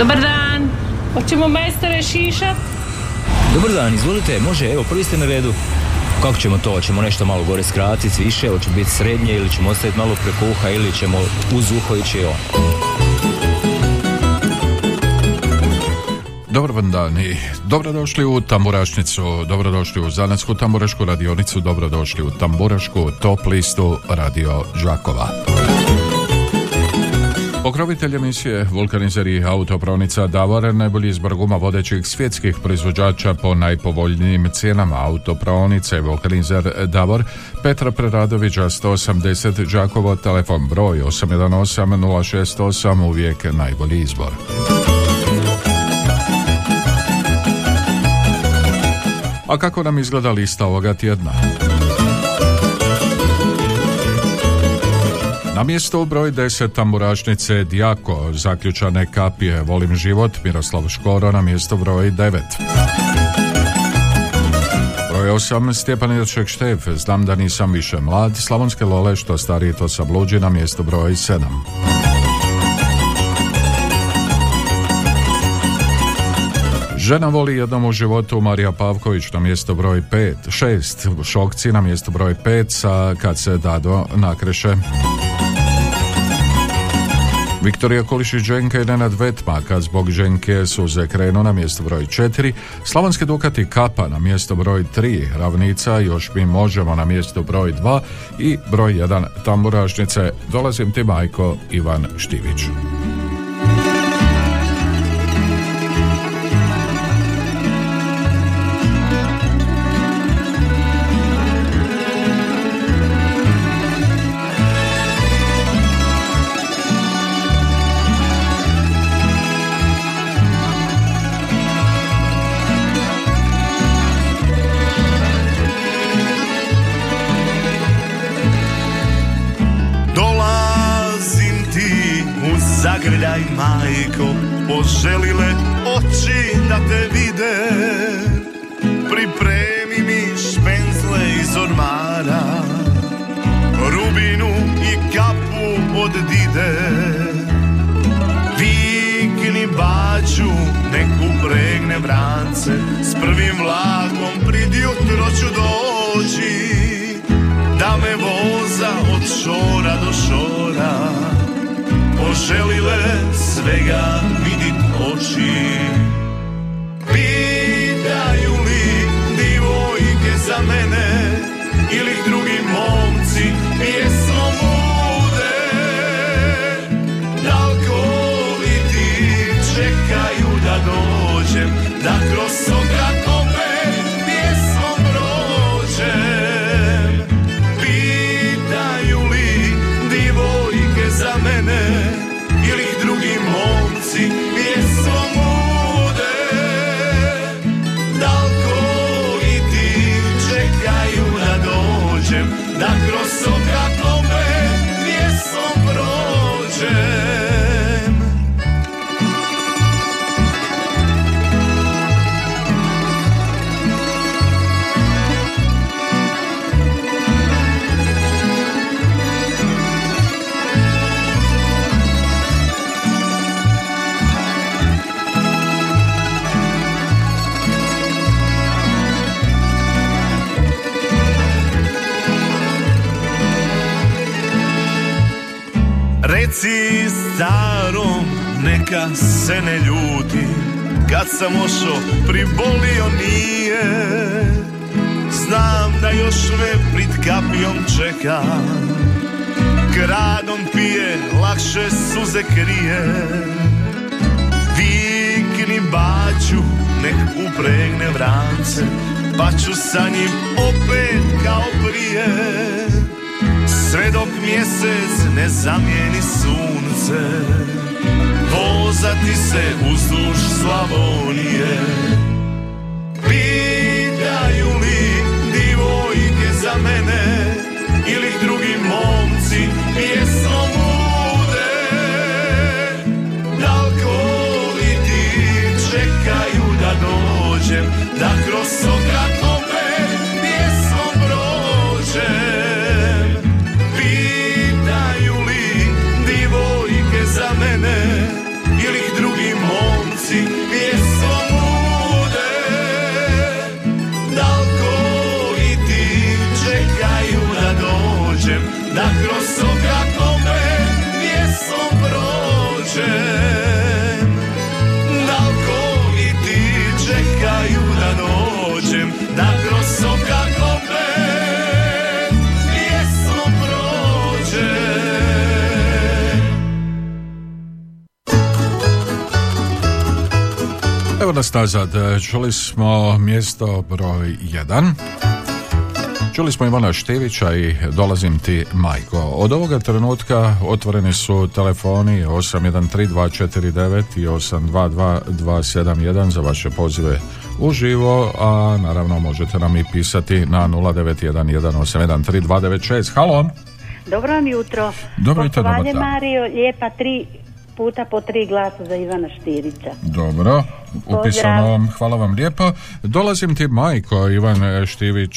Dobar dan. Hoćemo majstore šišat? Dobar dan, izvolite, može, evo, prvi ste na redu. Kako ćemo to? Hoćemo nešto malo gore skratiti, više, hoće biti srednje ili ćemo ostaviti malo preko uha ili ćemo uz uho ići on. Dobar vam dan i dobrodošli u Tamburašnicu, dobrodošli u Zanatsku tamburašku radionicu, dobrodošli u Tamburašku top listu Radio Žakova. Pokrovitelj emisije Vulkanizer i autopravnica Davor najbolji izbor guma vodećih svjetskih proizvođača po najpovoljnijim cijenama autopravnice Vulkanizer Davor Petra Preradovića 180 Đakovo telefon broj 818 068 uvijek najbolji izbor. A kako nam izgleda lista ovoga tjedna? Na mjestu broj 10 tamburašnice Dijako, zaključane kapije, volim život, Miroslav Škoro na mjesto broj 9. Broj 8, Stjepan Ilček Štef, znam da nisam više mlad, Slavonske lole, što stariji to sa bluđi na mjesto broj 7. Žena voli jednom u životu Marija Pavković na mjesto broj 5, 6, Šokci na mjesto broj 5 sa Kad se Dado nakreše. Viktorija Kolišić Dženka i Nenad Vetma, kad zbog Dženke suze krenu na mjesto broj 4, Slavonske Dukati Kapa na mjesto broj 3, Ravnica još mi možemo na mjesto broj 2 i broj 1 Tamburašnice, dolazim ti majko Ivan Štivić. Svega vidit oči neka se ne ljuti Kad sam ošo pribolio nije. Znam da još me prid kapijom čeka Gradom pije, lakše suze krije. Vikni baću, nek upregne vrance Pa ću sa njim opet kao prije. Sve dok mjesec ne zamijeni sunce Vozati se uzduž Slavonije. Pitaju li divojke za mene Ili drugi momci pjesmom bude? Dalko li ti čekaju da dođem Da kroz Evo nas nazad, čuli smo mjesto broj 1. Čuli smo Ivana Štivića i dolazim ti majko. Od ovoga trenutka otvoreni su telefoni 813249 i 822271 za vaše pozive uživo, a naravno možete nam i pisati na 0911813296. Halo! Dobro vam jutro. Dobro jutro. Mario, lijepa tri puta po tri glasa za Ivana Štirića. Dobro, upisano vam, hvala vam lijepo. Dolazim ti majko, Ivan Štivić,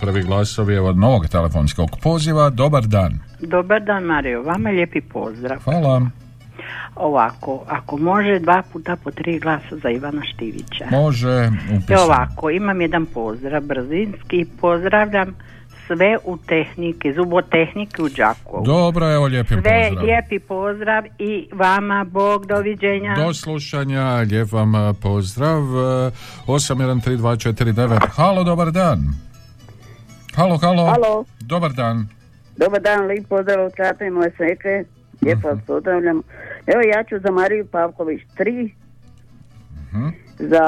prvi glasovi od novog telefonskog poziva. Dobar dan. Dobar dan Mario, vama lijepi pozdrav. Hvala. Ovako, ako može dva puta po tri glasa za Ivana Štivića. Može, I upisano. ovako, imam jedan pozdrav brzinski, pozdravljam sve u tehnike, zubotehnike u Đakovu. Dobro, evo lijepi sve pozdrav. lijepi pozdrav i vama, Bog, doviđenja. Do slušanja, lijep vam pozdrav. Eh, 813249. Halo, dobar dan. Halo, halo. Halo. Dobar dan. Dobar dan, lijep pozdrav od i moje seke. Lijepo vas pozdravljam. Evo ja ću za Mariju Pavković 3, za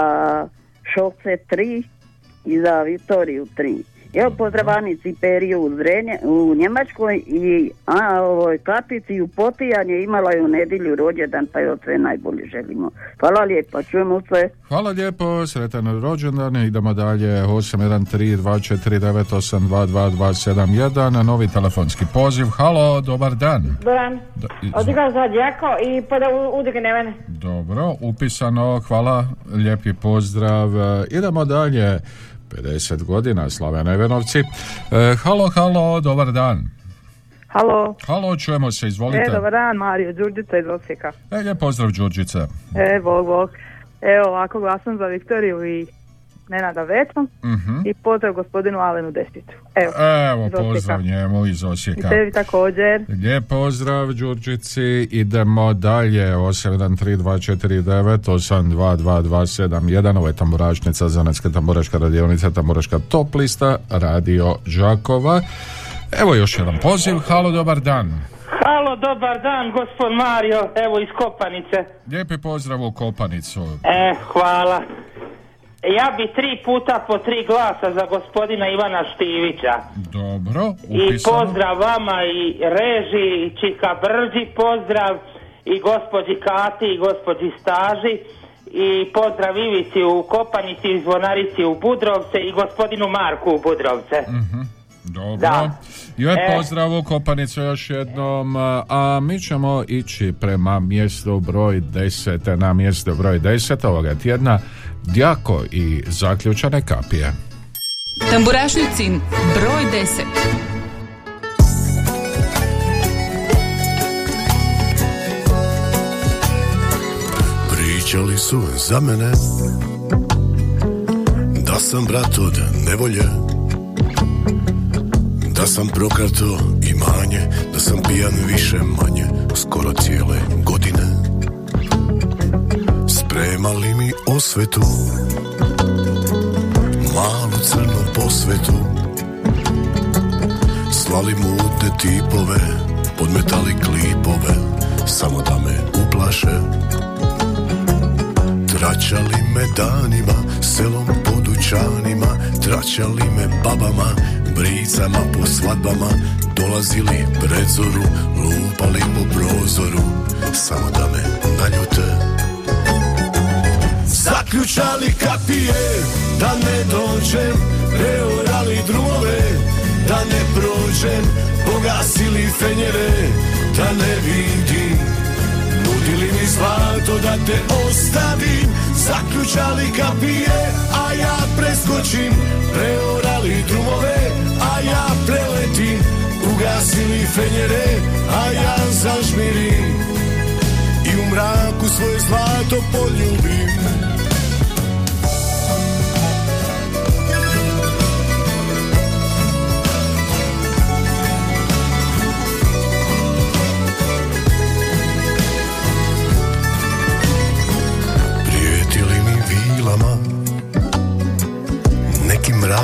Šokce 3 i za Viktoriju 3. Evo pozdravanici Periju u, Zrenje, u Njemačkoj i a, ovoj Kapici u Potijanje imala je u nedjelju rođendan pa joj sve najbolje želimo. Hvala lijepo, čujemo se. Hvala lijepo, sretan rođendan, idemo dalje 813249822271, novi telefonski poziv. Halo, dobar dan. Dan. Do- iz- Odigrao za Đako i poda udigne mene. Dobro, upisano, hvala, lijepi pozdrav. Idemo dalje, 50 godina, Slavena Ivanovci. E, halo, halo, dobar dan. Halo, Halo, čujemo se, izvolite. e, dobar dan, Mario, Đurđica iz Osijeka. E, lijep pozdrav, Đurđice. E, bog, bog. Evo, ovako glasam za Viktoriju i Nenada Vecu Mhm. i pozdrav gospodinu Alenu Destiću. Evo, Evo, pozdrav njemu iz I Osijeka. tebi također. Lijep pozdrav Đurđici, idemo dalje 813249 822271 ovo je tamburašnica Zanetska tamburaška radionica tamburaška top lista Radio Đakova Evo još jedan poziv, halo dobar dan Halo, dobar dan, gospod Mario, evo iz Kopanice. Lijepi pozdrav u Kopanicu E, hvala. Ja bi tri puta po tri glasa za gospodina Ivana Štivića. Dobro, I upisano pozdrav vama i reži, i Čika Brđi, pozdrav i gospođi Kati i gospođi Staži i pozdrav Ivici u Kopanici i Zvonarici u Budrovce i gospodinu Marku u Budrovce. Dobro, Da. Lijep E. pozdrav u Kopanicu još jednom A mi ćemo ići prema mjestu broj 10 Na mjesto broj 10 ovoga tjedna Djako i zaključane kapije Tamburašnicin broj 10. Pričali su za mene Da sam brat od nevolje Da sam prokarto imanje Da sam pijan više manje Skoro cijele godine. Spremali mi osvetu Malu crnu posvetu. Slali mutne tipove Podmetali klipove Samo da me uplaše. Tračali me danima, selom po dućanima Tračali me babama, bricama po svadbama Dolazili pred zoru, lupali po prozoru. Samo da me naljute. Zaključali kapije, da ne dođem Preorali drumove, da ne prođem Pogasili fenjere, da ne vidim. Nudili mi zlato da te ostavim Zaključali kapije, a ja preskočim Preorali drumove, a ja preletim Ugasili fenjere, a ja zažmirim. I u mraku svoje zlato poljubim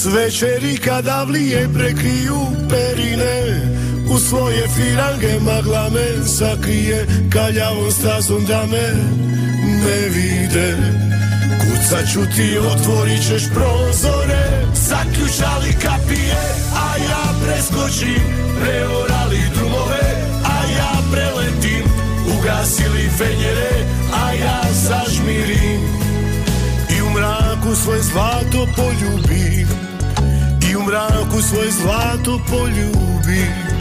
S večeri kada vlije prekriju perine U svoje firange magla me sakrije Kaljavom stazom da me ne vide Kucat ću ti, otvorit ćeš prozore. Zaključali kapije, a ja preskočim Preorali drumove, a ja preletim Ugasili fenjere, a ja zažmirim. I u mraku svoje zlato poljubim mraku svoje zlato poljubim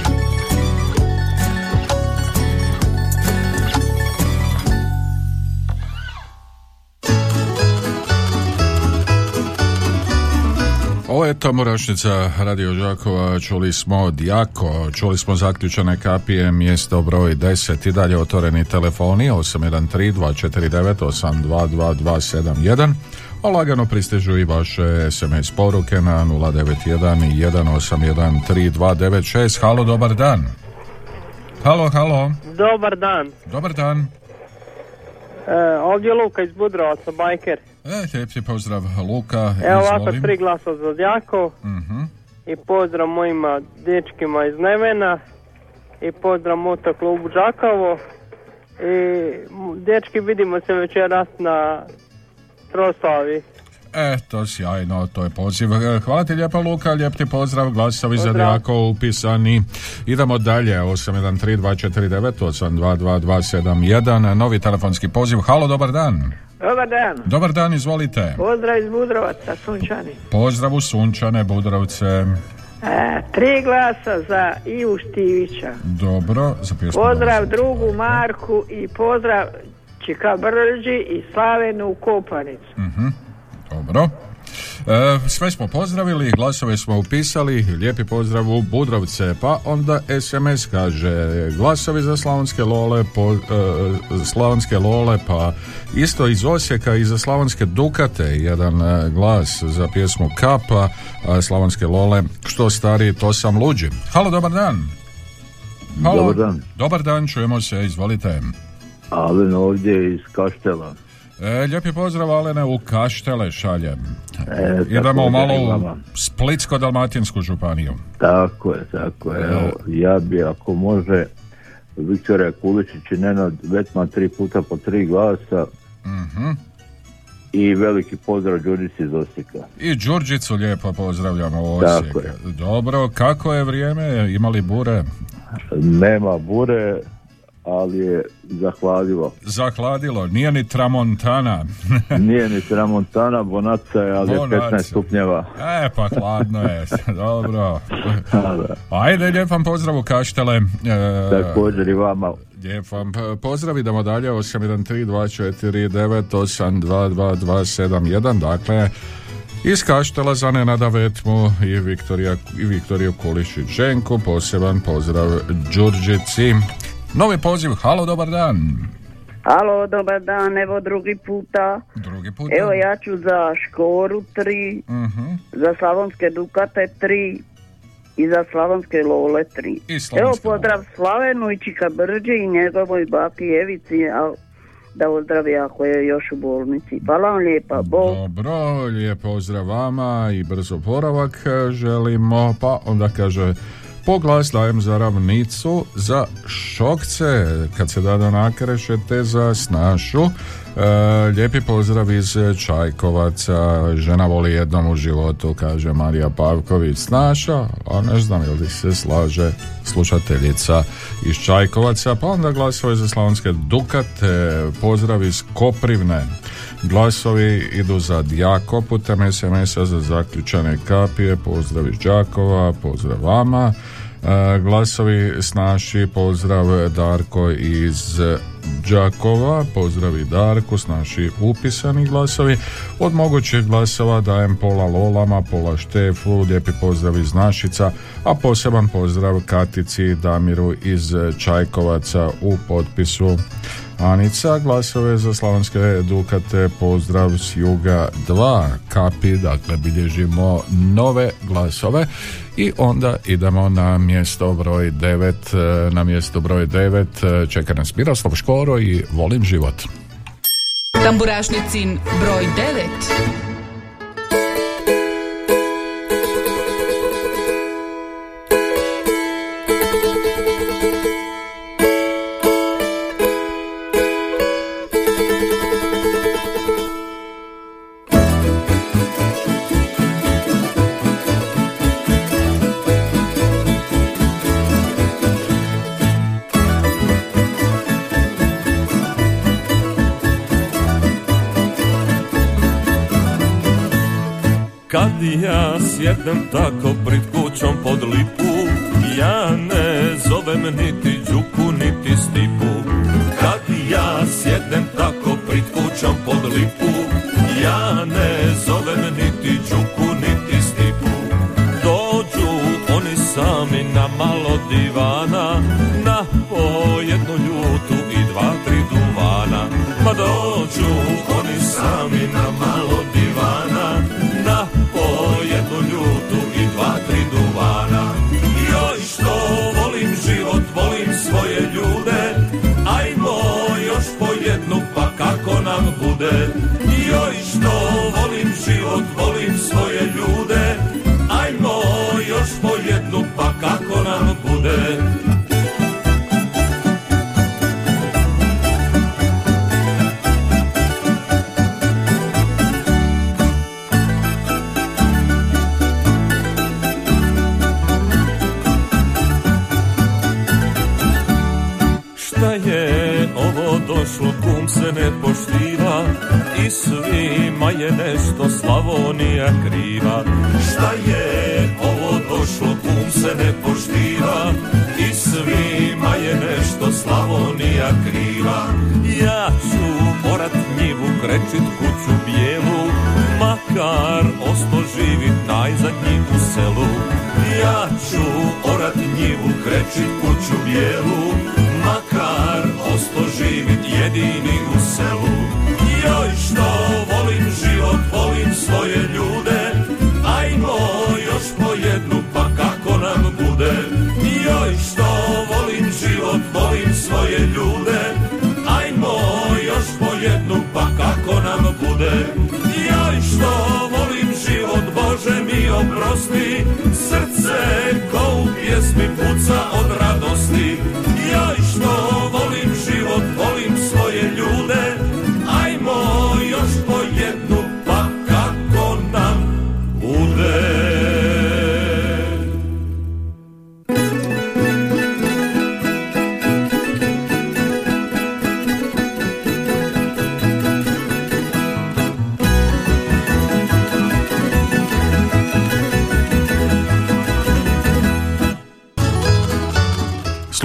Ovo je Tamburašnica Radio Đakova, čuli smo Djako, čuli smo zaključane kapije, mjesto broj 10 i dalje otvoreni telefoni 813-249-822-271, a lagano pristižu i vaše SMS poruke na 091 181 Halo, dobar dan. Halo, halo. Dobar dan. Dobar dan. E, ovdje je Luka iz Budrovaca, bajker. E, lijep ti pozdrav, Luka. Evo ovako tri glasa za Mhm. i pozdrav mojima dečkima iz Nevena i pozdrav motoklubu Đakovo i m, dečki vidimo se večeras na proslavi. Eto, sjajno, to je poziv. E, Hvala ti lijepa Luka, lijep ti pozdrav, glasovi za. Djako upisani. Idemo dalje, 813-249-822-271, novi telefonski poziv. Halo, dobar dan. Dobar dan. Dobar dan, izvolite. Pozdrav iz Budrovaca, Sunčani. Pozdrav u Sunčane, Budrovce. E, tri glasa za Ivu Štivića. Dobro, za. Pozdrav drugu Marku i pozdrav Čika Brđi i Slavenu u Kopanicu. Mhm, Dobro. E, sve smo pozdravili, glasove smo upisali, lijepi pozdrav u Budrovce, pa onda SMS kaže glasovi za Slavonske Lole, po, e, Slavonske Lole, pa isto iz Osijeka i za Slavonske Dukate, jedan e, glas za pjesmu Kapa, a Slavonske Lole, što stari, to sam luđi. Halo, dobar dan. Dobar dan. Dobar dan, čujemo se, izvolite. Alen ovdje iz Kaštela. E, lijepi pozdrav Alene u Kaštele šaljem. E, Idemo malo u. Splitsko-dalmatinsku županiju. Tako je, tako je. Evo, ja bi ako može Viktorija Kuličić i Nenad Vetman tri puta po tri glasa Mhm. i veliki pozdrav Đurici iz Osijeka. I Đurđicu lijepo pozdravljamo u Osijek. Dobro, kako je vrijeme? Imali bure? Nema bure, ali je zahladilo. Zahladilo, nije ni tramontana. Nije ni Tramontana, Bonaca je, ali je Bonaca. 15 stupnjeva. e, pa hladno je. Dobro. Ajde, lijep vam pozdrav u Kaštele. E, Također i vama. Lijep vam pozdrav, idemo dalje, 813-249-822-271, dakle, iz Kaštela za Nenada Vetmu i Viktorija, i Viktoriju Kulišić Ženku, poseban pozdrav Đurđici. Novi poziv, halo, dobar dan. Alo, dobar dan, evo drugi puta. Drugi puta. Evo ja ću za Škoru tri, Mhm. za Slavonske Dukate tri i za Slavonske Lole tri. I Slavonske Evo pozdrav Slavenu i Čika Brđi i njegovoj baki Evici, a da ozdravi ako je još u bolnici. Hvala vam lijepa, Bog. Dobro, lijep pozdrav vama i brzo poravak e, želimo, pa onda kaže Poglas dajem za ravnicu za šokce kad se dada nakrešete za snašu. E, lijepi pozdrav iz Čajkovaca. Žena voli jednom u životu kaže Marija Pavković. Snaša a ne znam je li se slaže slušateljica iz Čajkovaca pa onda glasove za slavonske Dukate pozdrav iz Koprivne. Glasovi idu za Djako putem SMS-a za zaključane kapije, pozdrav iz Đakova, pozdrav vama. Glasovi s naši, pozdrav Darko iz Đakova, pozdravi Darko s naši upisani glasovi. Od mogućih glasova dajem pola Lolama, pola Štefu, lijepi pozdrav iz Našica, a poseban pozdrav Katici Damiru iz Čajkovaca u potpisu Anica, glasove za slavonske dukate, pozdrav s juga 2 kapi, dakle bilježimo nove glasove i onda idemo na mjesto broj 9, na mjesto broj 9 čeka nas Miroslav Škoro i Volim život. Tamburašnicin broj 9 sjednem tako pred kućom pod lipu Ja ne zovem niti Đuku niti Stipu. Kad ja sjednem tako pred kućom pod lipu Ja ne zovem niti Đuku niti Stipu. Dođu oni sami na malo divana Na po jednu ljutu i dva, tri duvana. Ma dođu oni sami na malo bude Joj što volim život, volim svoje ljude. Ajmo još po jednu pa kako nam bude? Šta je ovo došlo, kum se ne Svima je nešto Slavonija kriva. Šta je ovo došlo, kum se ne poštiva. I svima je nešto Slavonija kriva. Ja ću morat njivu krečit kuću bijelu Makar osto živit najzadnji u selu. Ja ću orat njivu krečit kuću bijelu Makar osto živit jedini u selu Joj što volim život, volim svoje ljude. Ajmo još po jednu pa kako nam bude? Joj što volim život, volim svoje ljude. Ajmo još po jednu pa kako nam bude? Joj što volim život, Bože mi oprosti. Srce ko u pjesmi puca od radosti. Joj što volim život, volim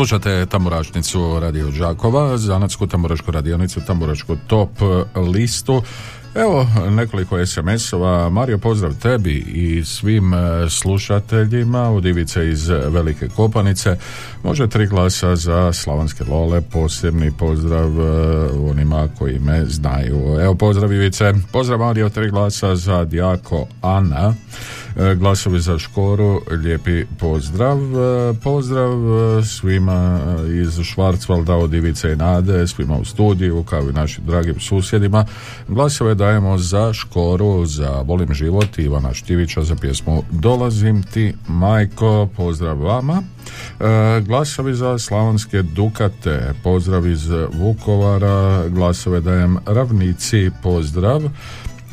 Slušate Tamburašnicu Radio Đakova, zanatsku tamburašku radionicu, tamburašku top listu. Evo nekoliko SMS-ova. Mario, pozdrav tebi i svim e, slušateljima od Ivice iz Velike Kopanice. Može tri glasa za Slavonske Lole, posebni pozdrav e, onima koji me znaju. Evo pozdrav Ivice. Pozdrav Mario, tri glasa za Dijako Ana. E, Glasovi za Škoru, lijepi pozdrav. E, Pozdrav e, svima iz Švarcvalda od Ivice i Nade, svima u studiju, kao i našim dragim susjedima. Glasove dajemo za Škoru, za Volim život Ivana Štivića za pjesmu Dolazim ti, majko, pozdrav vama. Glasovi za Slavonske Dukate, pozdrav iz Vukovara, glasove dajem Ravnici, pozdrav.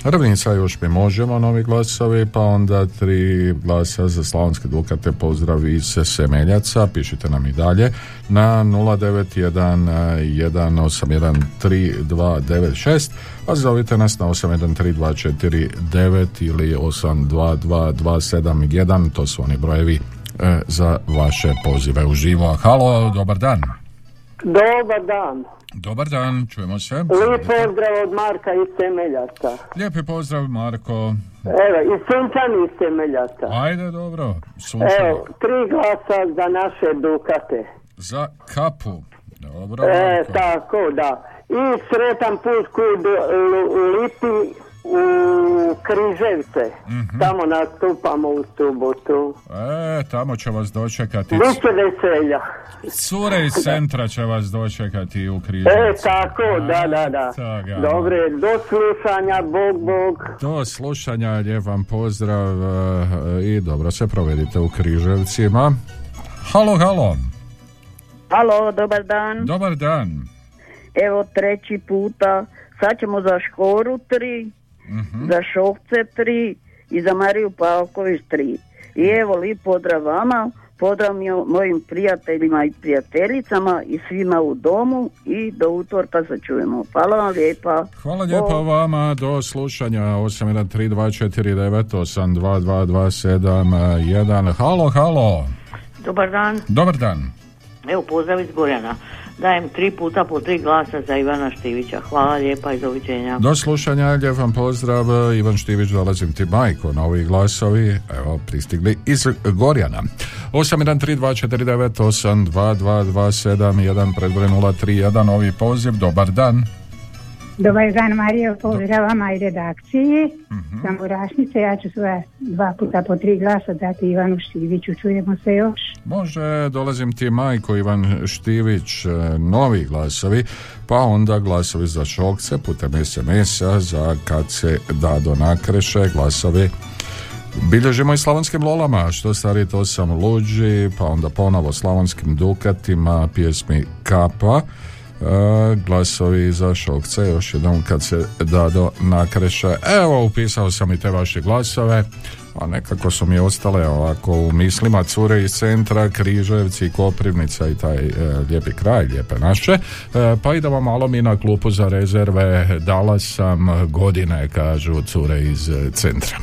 Ravnica još mi možemo, novi glasovi, pa onda tri glasa za Slavonske Dukate, pozdrav iz Semeljaca, pišite nam i dalje na 091-181-3296, a zovite nas na 813249 ili 822271, to su oni brojevi e, za vaše pozive uživo. Halo, dobar dan. Dobar dan. Dobar dan, čujemo se. Lijep pozdrav od Marka iz Temeljaca. Lijepi pozdrav, Marko. Evo, iz Sunčani iz Temeljaca. Ajde, dobro. Sunčani. Evo, tri glasa za naše Dukate. Za kapu. Dobro, E, tako, da. I sretan put kud Lu- Lipi u Križevce. Mhm. Tamo nastupamo u subotu. E, tamo će vas dočekati. Biće veselja. Cure iz centra će vas dočekati u Križevcu. E, tako, da, da, da. Toga. Dobre, do slušanja, Bog, Bog. Do slušanja, lijep vam pozdrav e, i dobro se provedite u Križevcima. Halo, halo. Halo, dobar dan. Dobar dan. Evo treći puta. Sad ćemo za Škoru tri, Mhm. za Šokce tri i za Mariju Pavković tri. I evo lijep pozdrav vama, pozdrav mi- mojim prijateljima i prijateljicama i svima u domu i do utorka se čujemo. Hvala vam lijepa. Hvala lijepo vama, do slušanja 813249822271. Halo, halo. Dobar dan, Dobar dan. evo pozdrav iz Gorjana. Dajem tri puta po tri glasa za Ivana Štivića. Hvala lijepa i doviđenja. Do slušanja, lijep vam pozdrav, Ivan Štivić, dolazim ti majko, novi glasovi, evo, pristigli iz Gorjana. 813249822271, predbroj 031, novi poziv, dobar dan. Dobar dan Marija, pozdrav vama i redakciji. Sam Burašnice, ja ću svoja dva puta po tri glasa dati Ivanu Štiviću. Čujemo se još. Može, dolazim ti majko Ivan Štivić, e, novi glasovi, pa onda glasovi za šokce putem SMS-a za kad se dado nakreše, glasovi Bilježimo i slavonskim lolama, što stari to sam luđi, pa onda ponovo slavonskim dukatima, pjesmi Kapa, glasovi za šokce, još jednom kad se dado nakreše. Evo, upisao sam i te vaše glasove, a nekako su mi ostale ovako u mislima cure iz centra, Križevci, Koprivnica i taj e, lijepi kraj, lijepe naše. E, pa idemo malo mi na klupu za rezerve, dala sam godine, kažu cure iz e, centra.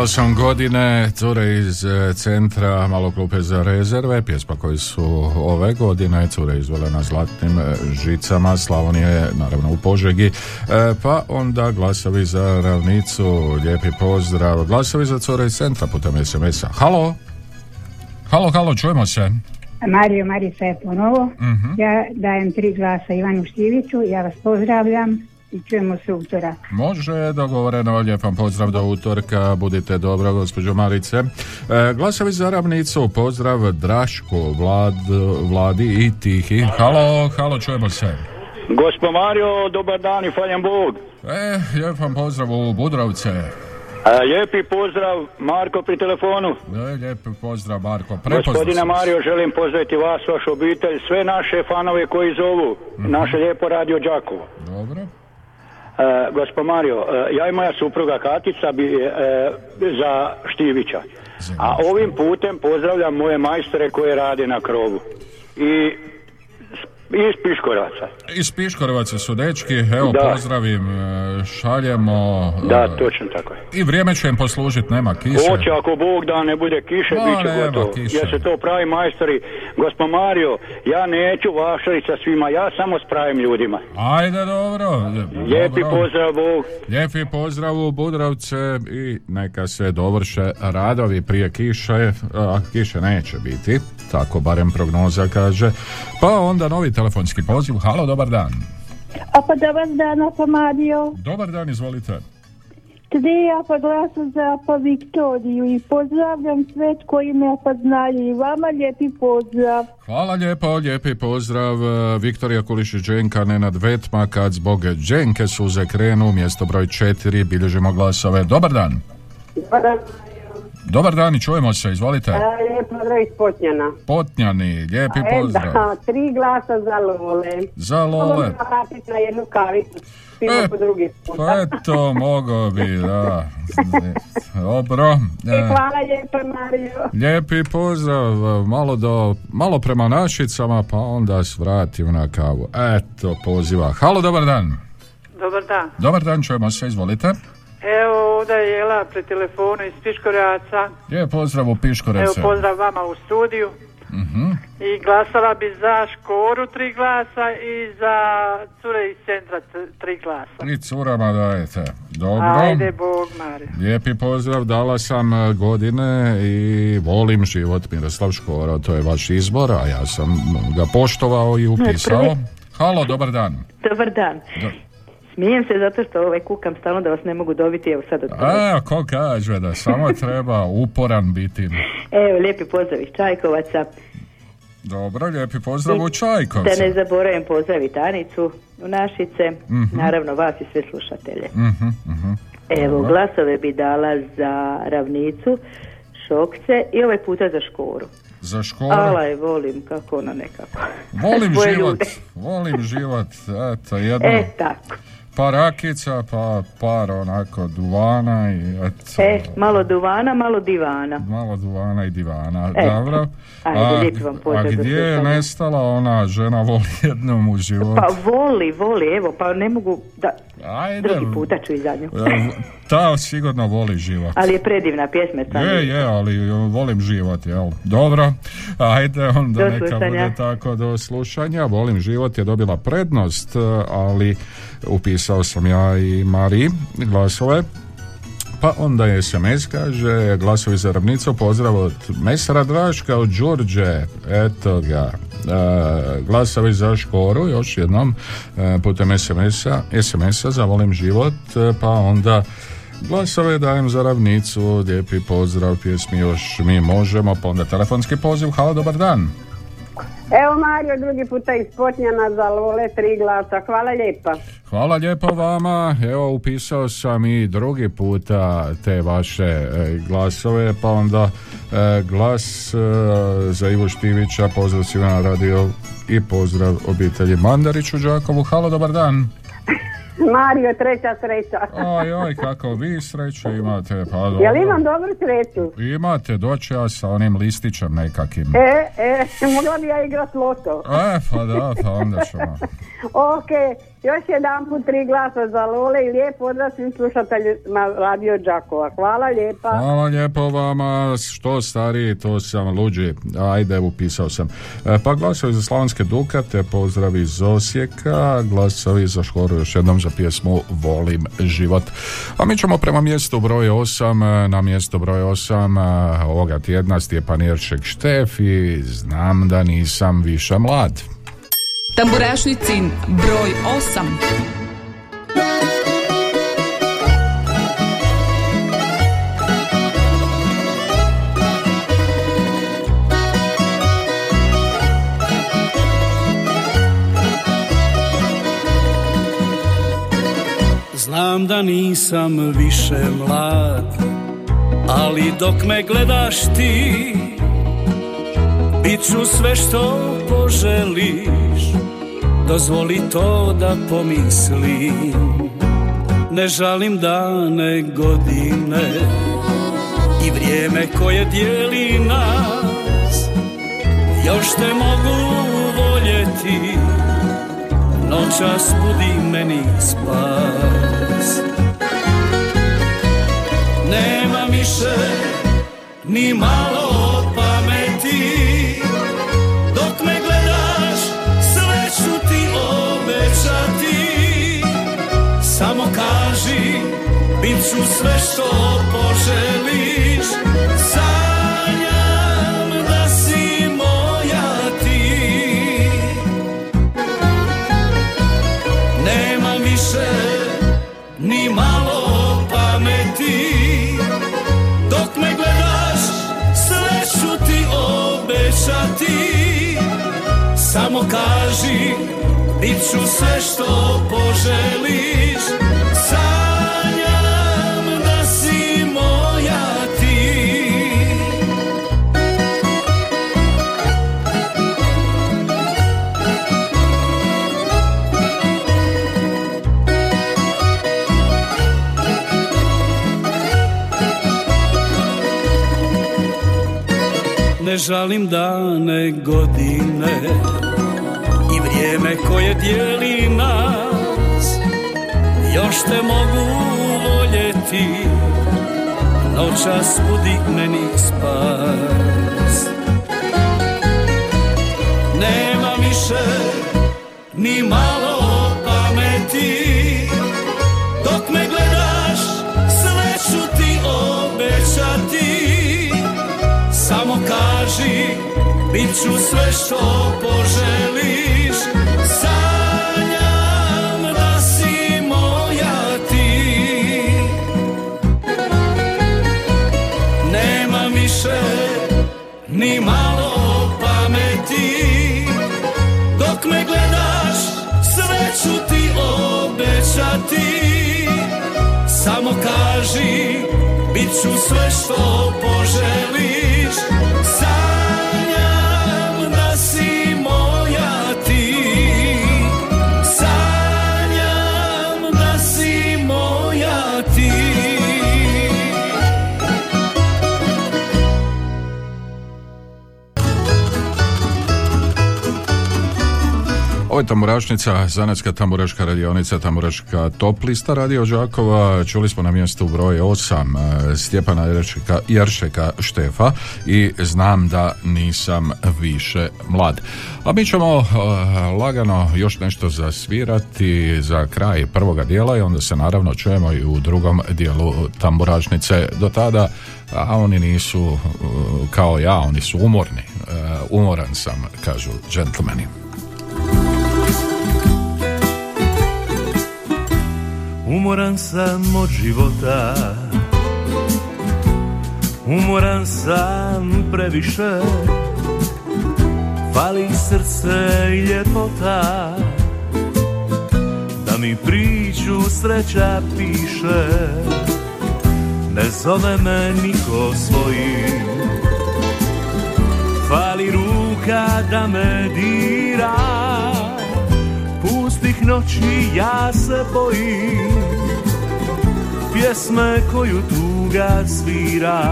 Dalo sam godine, cure iz e, centra malo klupe za rezerve, pjesma koji su ove godine cure izvele na zlatnim e, žicama, Slavonije naravno u Požegi, E, pa onda glasovi za ravnicu, lijepi pozdrav, glasovi za cure iz centra putem SMS-a. Halo? Halo, halo, čujemo se. Mario Marica je ponovo. Mhm. Ja dajem tri glasa Ivanu Štiviću, ja vas pozdravljam i čujemo se utorak. Može, dogovoreno, lijep vam pozdrav do utorka, budite dobro, gospođo Marice. E, glasovi za ravnicu, pozdrav Drašku, Vlad, Vladi i Tihi. Halo, halo, čujemo se. Gospo Mario, dobar dan i faljan Bog. E, lijep vam pozdrav u Budrovce. E, lijepi pozdrav, Marko pri telefonu. E, lijepi pozdrav, Marko. Prepoznao Gospodine. Mario, želim pozdraviti vas, vašu obitelj, sve naše fanove koji zovu, naše lijepo radio Đakovo. Dobro. E, Gospo Mario, e, ja i moja supruga Katica bi e, za Štivića. A ovim putem pozdravljam moje majstore koje rade na krovu. I iz Piškoraca. Iz Piškorovaca su dečki, evo Da. pozdravim, šaljemo. Da, točno tako je. I vrijeme će im poslužiti, nema kiše. Hoće ako Bog da ne bude kiše, Ma, bit će gotovo. kiše. Jer se to pravi majstori. Gospo Mario, ja neću vašariti sa svima, ja samo s pravim ljudima. Ajde, dobro. Lijepi dobro. pozdrav, Bog. Lijepi pozdrav u Budrovce i neka se dovrše radovi prije kiše, a kiše neće biti, tako barem prognoza kaže. Pa onda novi telefonski poziv. Halo, dobar dan. A pa dobar dan, Mario. Dobar dan, izvolite. Today ja pa glasam za pa Viktoriju i pozdravljam sve koji me pa znaju i vama lijepi pozdrav. Hvala lijepo, lijepi pozdrav. e, Viktorija Kulišić Dženka, Nenad Vetma, kad zbog Dženke suze krenu, mjesto broj četiri, bilježimo glasove. Dobar dan. Dobar dan i čujemo se, izvolite. Lijep pozdrav iz Potnjana. Potnjani, lijepi E, pozdrav. da, tri glasa za Lole. Za Lole. Vratiti na jednu kavicu. Pivo E, po drugi put. Pa eto, mogo bi, da. Dobro. E, e, hvala lijepa Mario. Lijepi pozdrav, malo, do, malo prema našicama, pa onda svratim na kavu. Eto, poziva. Halo, dobar dan. Dobar dan. Dobar dan, čujemo se, izvolite. Evo ovdje je Jela pri telefonu iz Piškoraca. Lijep pozdrav u Evo Piškorece. pozdrav vama u studiju. Mhm. I glasala bi za Škoru tri glasa i za cure iz centra tri glasa. I curama dajete. Dobro. Ajde, Bog, Mario. Lijepi pozdrav, dala sam e, godine i volim život Miroslav Škoro, to je vaš izbor, a ja sam ga poštovao i upisao. Prvi. Halo, dobar dan. Dobar dan. Do- Smijem se zato što ovaj kukam stalno da vas ne mogu dobiti, evo sad od. A, ko kaže da samo treba uporan biti. Evo, lijepi pozdrav iz Čajkovaca. Dobro, lijepi pozdrav u Da Čajkovce. ne zaboravim pozdraviti Anicu u Našice, Mhm. naravno vas i sve slušatelje. Mhm, mhm. Evo, Dobro. glasove bi dala za Ravnicu, Šokce i ovaj puta za Škoru. Za školu. Ala je volim kako ona nekako. Volim život, volim život, eto, jedno. E, tako. Pa rakica, pa par onako duvana i eto. E, malo duvana, malo divana. Malo duvana i divana, Eto. dobro. Ajde, a, vam a gdje je nestala ona žena voli jednom u životu? Pa voli, voli, evo, pa ne mogu da... Ajde. Drugi puta ću i za nju. E, Ta sigurno voli život. Ali je predivna pjesmeca. Je, je, ali volim život, jel? Dobro, ajde onda Do neka slušanja. bude tako do slušanja. Volim život je dobila prednost, ali upisao sam ja i Mariji glasove. Pa onda je SMS kaže glasovi za ravnicu, pozdrav od Mesara Draška, od Đurđe, eto ga. E, glasovi za Škoru, još jednom e, putem SMS-a, SMS-a za Volim život, e, pa onda glasove dajem za ravnicu, lijepi pozdrav, pjesmi još mi možemo, pa onda telefonski poziv, halo, dobar dan. Evo Mario, drugi puta iz Potnjana za Lole, tri glasa. Hvala lijepa. Hvala lijepo vama. Evo upisao sam i drugi puta te vaše e, glasove, pa onda e, glas e, za Ivo Štivića, pozdrav svima na radio i pozdrav obitelji Mandarić u Đakovu. Halo, dobar dan. Mario, treća sreća. Oj, oj, kako vi sreće imate, pa dobro. Jel imam dobru sreću? Imate, doći ja sa onim listićem nekakim. E, e, mogla bi ja igrat loto. E, pa da, pa onda ćemo. Ok, Još jedan put tri glasa za Lole i lijep pozdrav svim slušateljima Radio Đakova. Hvala lijepa. Hvala lijepo vama, što stariji, to sam luđi. Ajde, upisao sam. E, pa glasovi za Slavonske Dukate, pozdrav iz Osijeka, glasovi za Škoru još jednom za pjesmu Volim život. A mi ćemo prema mjestu broj 8, na mjesto broj 8 ovoga tjedna Stjepan Jerček Štef i znam da nisam više mlad. Tamburašnicin broj 8. Znam da nisam više mlad Ali dok me gledaš ti Bit ću sve što poželiš Dozvoli to da pomislim. Ne žalim dane godine I vrijeme koje dijeli nas. Još te mogu voljeti Noćas budi meni spas. Nema više ni malo ću sve što poželiš Sanjam da si moja ti. Nema više ni malo pameti. Dok me gledaš sve ću ti obećati. Samo kaži bit ću sve što poželiš žalim dane godine I vrijeme koje dijeli nas. Još te mogu voljeti Noćas budi meni spas. Nema više ni malo kaži bit ću sve što poželiš. Sanjam da si moja ti. Nema više ni malo pameti. Dok me gledaš sve ću ti obećati. Samo kaži bit ću sve što poželiš Ovo je Tamburašnica, zanatska tamburaška radionica, tamburaška top lista Radio Đakova. Čuli smo na mjestu broj 8 Stjepana Jeršeka, Jeršeka Štefa i znam da nisam više mlad. A mi ćemo uh, lagano još nešto zasvirati za kraj prvoga dijela i onda se naravno čujemo i u drugom dijelu Tamburašnice. Do tada a oni nisu uh, kao ja, oni su umorni. Umoran sam, kažu džentlmeni. Umoran sam od života. Umoran sam previše. Fali srce i ljepota. Da mi priču sreća piše. Ne zove me niko svojim Fali ruka da me dira Noći ja se bojim. Pjesme koju tuga svira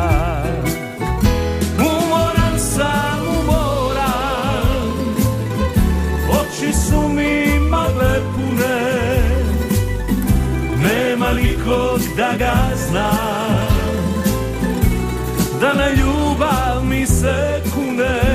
Umoran sam, umoran. Oči su mi magle pune. Nema nikog da ga zna Da na ljubav mi se kune.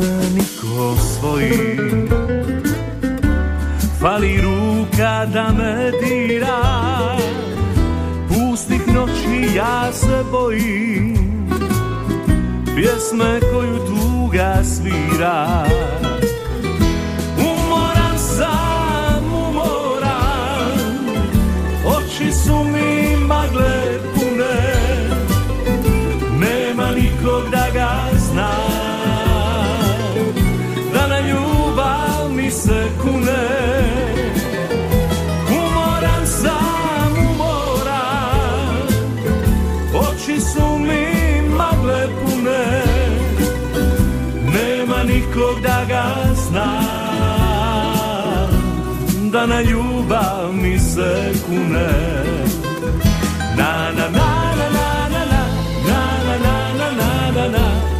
Me niko svoji Fali ruka da me dira. Pustih noći ja se bojim. Pjesme koju tuga svira kune Umoran sam, umoran Oči su mi magle pune Nema nikog da ga zna Da na ljubav mi se kune Na na na na na na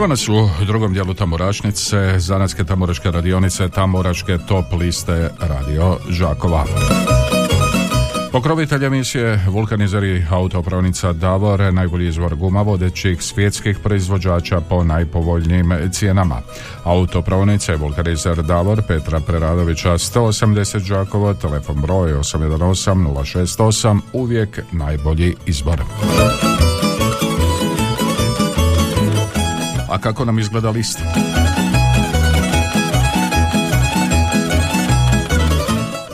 Evo nas u drugom dijelu Tamorašnice, zanatske tamoraške radionice, tamoraške top liste Radio Žakova. Pokrovitelj emisije vulkanizeri autopravnica Davor, najbolji izvor guma vodećih svjetskih proizvođača po najpovoljnijim cijenama. Autopravnica je vulkanizer Davor Petra Preradovića 180 Đakovo, telefon broj 818 068, uvijek najbolji izbor. A kako nam izgleda lista?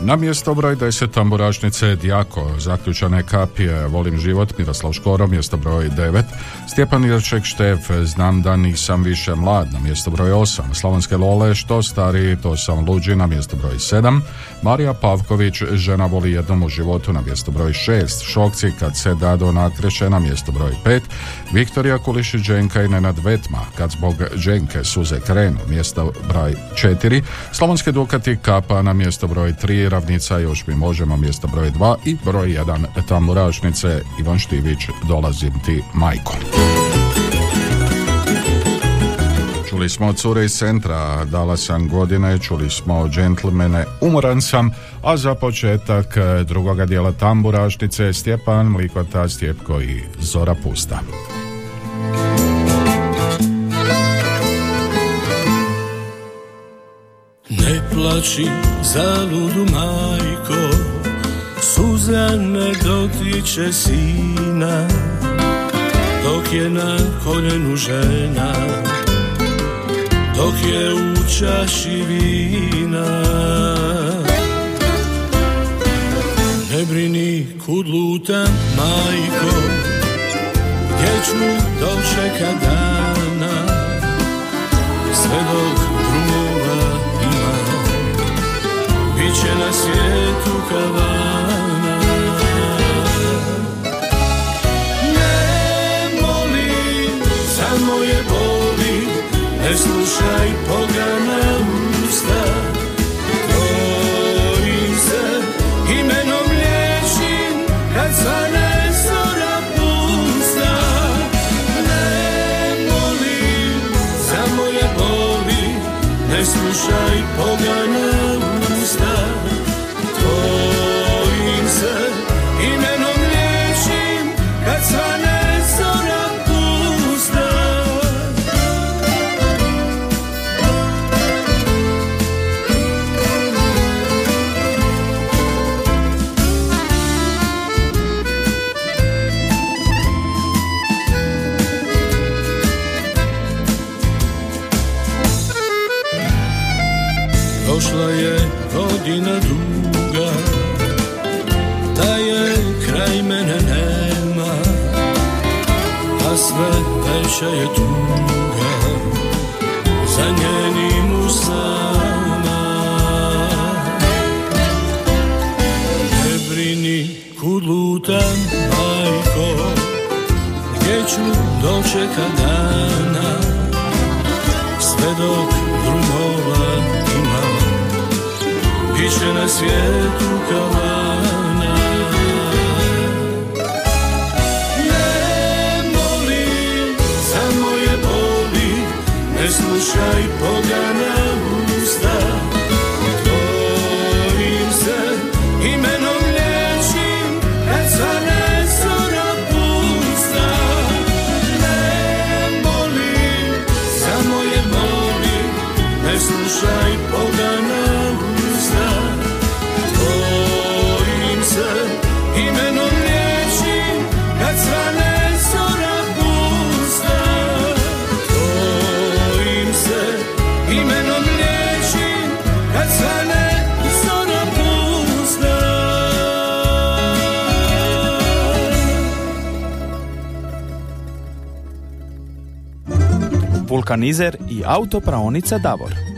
Na mjesto broj 10 tamburašnice Djako, zaključane kapije, volim život, Miroslav Škoro, mjesto broj 9, Stjepan Irček Štef, znam da nisam više mlad, na mjesto broj 8, Slavonske Lole, što stariji, to sam luđi, na mjesto broj 7, Marija Pavković, žena voli jednom u životu, na mjesto broj 6, Šokci, kad se dado nakreše, na mjesto broj 5, Viktorija Kulišić Dženka i Nenad Vetma, kad zbog Dženke suze krenu, mjesto broj 4, Slavonske Dukati Kapa. Na mjesto broj 3, Ravnica još mi možemo mjesto broj 2 i broj 1 Tamburašnice Ivan Štivić dolazim ti majko. Čuli smo cure iz centra, dala sam godine, čuli smo džentlmene, umoran sam, a za početak drugoga dijela tamburašnice Stjepan Mlikota, Stjepko i Zora Pusta. Ne plaći za ludu majko. Suza ne dotiče sina. Dok je na koljenu žena. Dok je u čaši vina. Ne brini kud lutam majko. Gdje ću dočekat dana? Sve dok će na svijetu kavana Ne molim, samo je boli Ne slušaj pogana dočekat dana Sve dok drumova ima. Biće na svijetu kavana Ne slušaj pogana usta Tvojim se imenom liječim Kad svane zora pusta Tvojim se imenom liječim Kad svane zora pusta Vulkanizer i autopraonica Davor.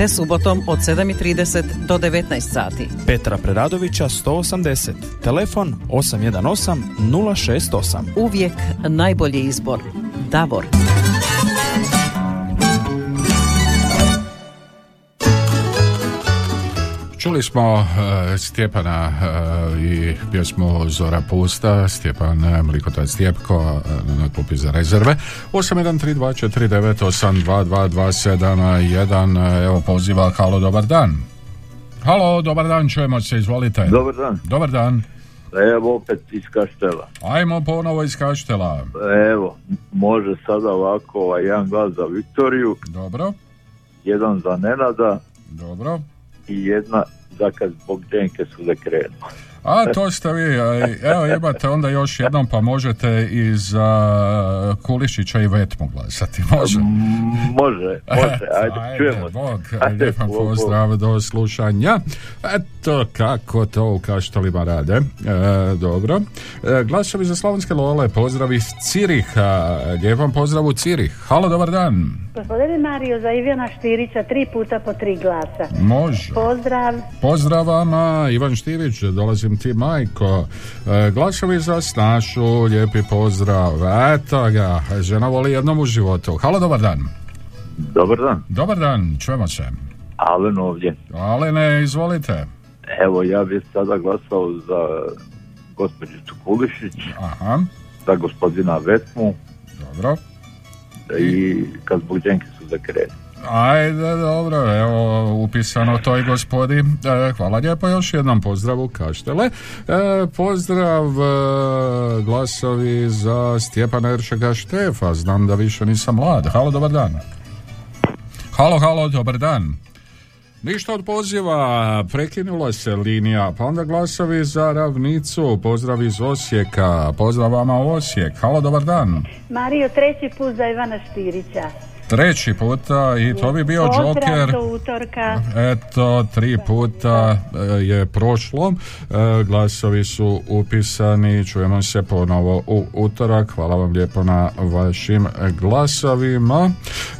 te subotom od 7.30 do 19 sati. Petra Preradovića 180. Telefon 818 068. Uvijek najbolji izbor. Davor. Čuli smo e, Stjepana e, i pjesmu Zora Pusta, Stjepan e, Mlikotac Stjepko e, na klupi za rezerve. 813249822271 evo poziva Halo, dobar dan. Halo, dobar dan, čujemo se, izvolite. Dobar dan. Dobar dan. Evo opet iz Kaštela. Ajmo ponovo iz Kaštela. Evo, može sada ovako ovaj, jedan glas za Viktoriju, Dobro, jedan za Nenada dobro. I jedna za kad zbog Dženke su da krenu. A to ste vi, evo imate onda još jednom pa možete i za Kulišića i Vetmu glasati, može? Može, može, ajde, čujemo se. Bog, Ajde, Bog. pozdrav do slušanja. Eto kako to u Kaštelima rade. E, dobro. E, glasovi za Slavonske Lole, pozdrav iz Ciriha. Lijepan pozdrav u Cirih. Halo, dobar dan. Gospodine Mario, za Ivana Štirića tri puta po tri glasa. Može. Pozdrav. Pozdrav vama, Ivan Štivić, dolazim ti majko. E, glasovi za Snašu, lijepi pozdrav. Eto ga, žena voli jednom u životu. Halo, dobar dan. Dobar dan. Dobar dan, čujemo se. Alen ovdje. Alene, izvolite. Evo, ja bih sada glasao za gospođicu Kulišić, Aha, za gospodina Vetmu dobro. I kad zbog su krenu. Ajde, dobro, evo, upisano to i gospodi. E, hvala lijepo još jednom pozdravu Kaštele. E, pozdrav e, glasovi za Stjepana Eršega Štefa. Znam da više nisam mlad. Halo, dobar dan. Halo, halo, dobar dan. Ništa od poziva, prekinula se linija, pa onda glasovi za ravnicu, pozdrav iz Osijeka, pozdrav vama Osijek, halo, dobar dan. Mario, treći put za Ivana Štirića. Treći puta i to bi bio Joker. do utorka. Eto, tri puta e, je prošlo, E, glasovi su upisani, čujemo se ponovo u utorak, hvala vam lijepo na vašim glasovima.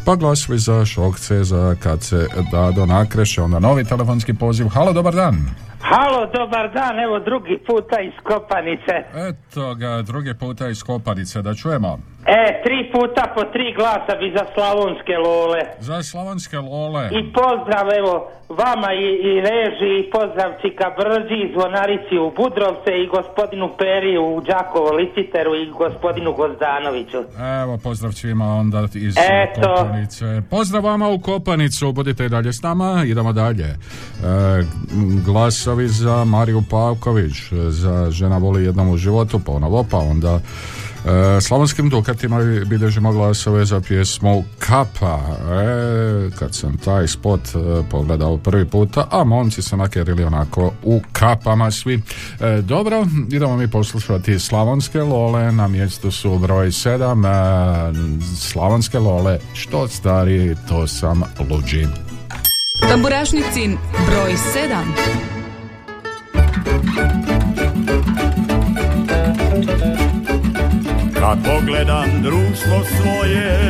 Pa glasovi za šokce, za kad se Dado nakreše, onda novi telefonski poziv. Halo, dobar dan. Halo, dobar dan, evo drugi puta iz Kopanice. Eto ga, drugi puta iz Kopanice, da čujemo. E, tri puta po tri glasa bi za slavonske lole. Za slavonske lole. I pozdrav evo vama i, i reži i pozdrav Čika Brđi i Zvonarici u Budrovce i gospodinu Peri u Đakovo Liciteru i gospodinu Gozdanoviću. Evo, pozdrav svima onda iz Eto. Kopanice. Pozdrav vama u Kopanicu, budite i dalje s nama, idemo dalje. E, glasovi za Mariju Pavković, za Žena voli jednom u životu, ponovo, pa onda E, Slavonskim Dukatima bilježimo glasove za pjesmu Kapa. E, kad sam taj spot e, pogledao prvi puta, a momci su nakerili onako u kapama svi. E, dobro, idemo mi poslušati Slavonske Lole, na mjestu su broj 7. E, Slavonske Lole, što stari, to sam luđi. Tamburašnicin broj 7. Kad pogledam društvo svoje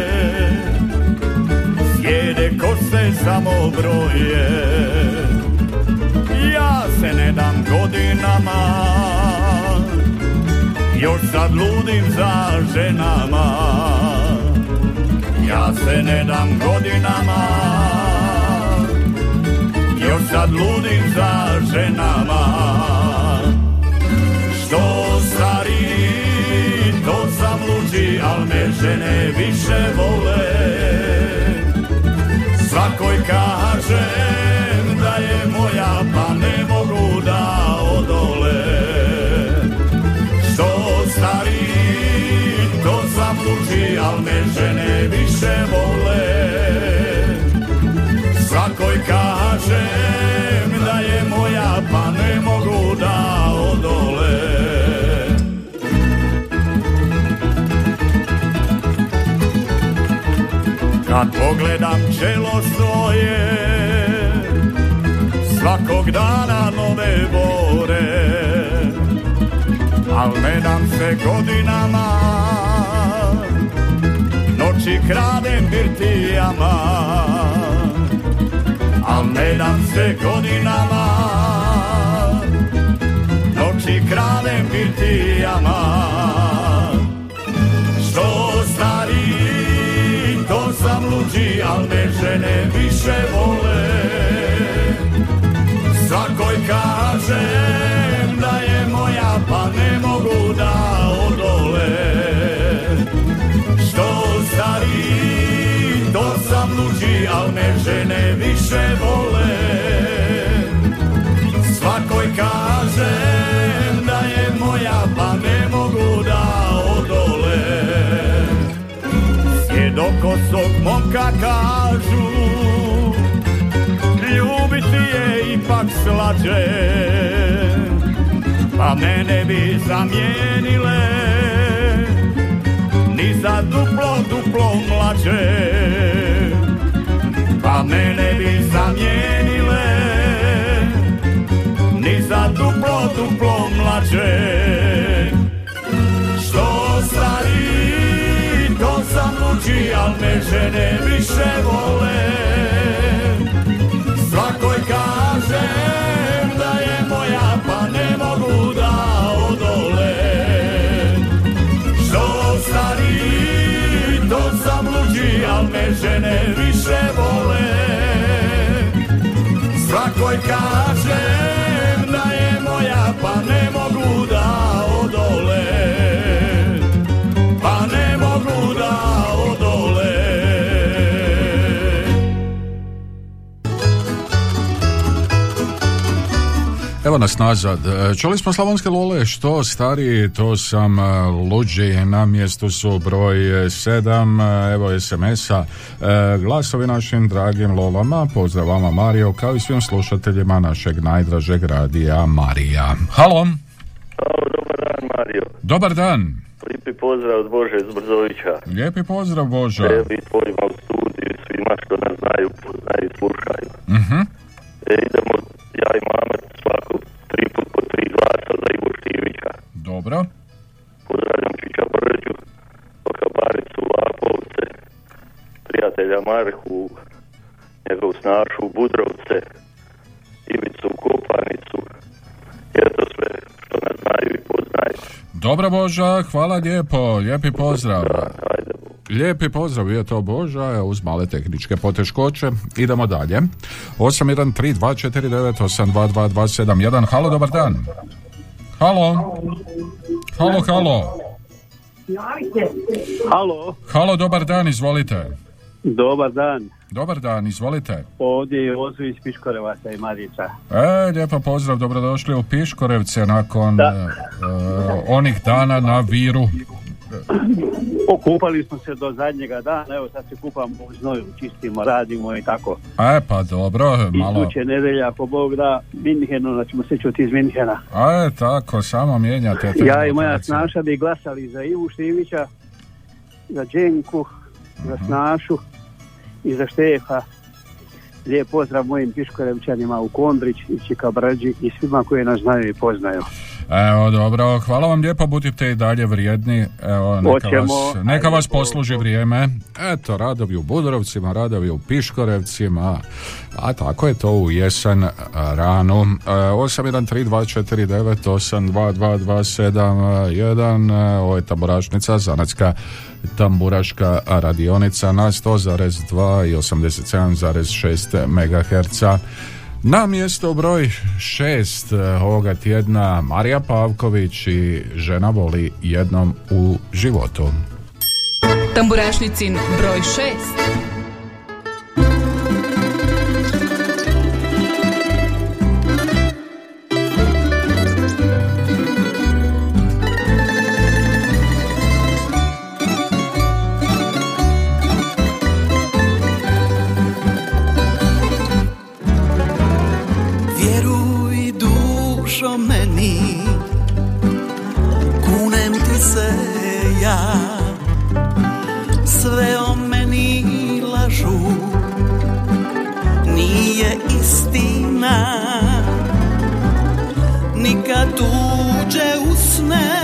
Sjede kose samo broje. Ja se ne dam godinama Još sad ludim za ženama. Ja se ne dam godinama Još sad ludim za ženama žene više vole. Svakoj kažem da je moja, pa ne mogu da odole. Što stari, to sam al me žene više vole. Svakoj kažem da je moja, pa ne mogu da odole Kad pogledam čelo svoje Svakog dana nove bore. Al ne dam se godinama Noći kradem birtijama. Al ne dam se godinama Noći kradem birtijama. Što sam luđi, al me žene više vole. Svakoj kažem da je moja, pa ne mogu da odole. Što stari, to sam luđi, al me žene više vole. Svakoj kažem Momka kažu Ljubiti je ipak slađe Pa mene bi zamijenile. Ni za duplo, duplo mlađe Pa mene bi zamijenile. Ni za duplo, duplo mlađe al me žene više vole. Svakoj kažem da je moja, pa ne mogu da odole. Što stari, to sam luđi, al me žene više vole. Svakoj kažem Evo nas nazad. E, Čuli smo Slavonske Lole, što stari, to sam e, luđi, na mjestu su broj 7, evo SMS-a. E, Glasovi našim dragim Lolama, pozdrav vama Mario, kao i svim slušateljima našeg najdražeg radija Marija. Halo, Halo, dobar dan Mario. dobar dan. Lijepi pozdrav od Bože iz Brzovića. Lijepi pozdrav Boža. Tebi i tvojima u studiju. Mhm. E, idemo, ja i snašu Budrovce, Ivicu Kopanicu, i eto sve što nas znaju i poznaju. Dobro Boža, hvala lijepo, lijepi pozdrav. Lijepi pozdrav, je to Boža, uz male tehničke poteškoće. Idemo dalje. 813249822271. Halo, dobar dan. Halo. Halo, halo. Halo, Halo, dobar dan, izvolite. Dobar dan. Dobar dan, izvolite. Ovdje je Ozu iz Piškorevaca i Marica. E, lijepo pozdrav, dobrodošli u Piškorevce nakon e, e, onih dana na Viru. Okupali smo se do zadnjega dana, evo sad se kupamo u znoju, čistimo, radimo i tako. E, pa dobro, malo... Iduće nedelja, ako Bog da, Minhenu, da ćemo se čuti iz Minhena. A, tako, samo mijenjate. te Ja i moja snaša bi glasali za Ivu Štivića, za Đenku, za Snašu i za Štefa. Lijep pozdrav mojim Piškorevčanima u Kondrić i Čika Brđi i svima koji nas znaju i poznaju. Evo, dobro, hvala vam lijepo, budite i dalje vrijedni. Evo, neka, Hoćemo. vas, neka vas posluži vrijeme. Eto, radovi u Budrovcima, radovi u Piškorevcima, a tako je to u jesen a, ranu. E, 813249822271, e, ovo je tamburašnica, zanatska tamburaška radionica na 100,2 i 87,6 MHz. Na mjesto broj šest eh, ovoga tjedna Marija Pavković i žena voli jednom u životu. Tamburašnicin broj 6. ja. Sve o meni lažu. Nije istina. Nikad tuđe usne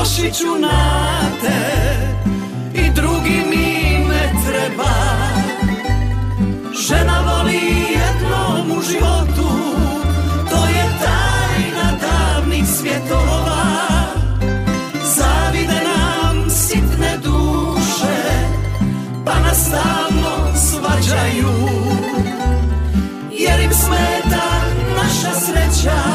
potrošit ću na te i drugi mi ne treba. Žena voli jednom u životu To je tajna davnih svjetova. Zavide nam sitne duše Pa nas stalno svađaju. Jer im smeta naša sreća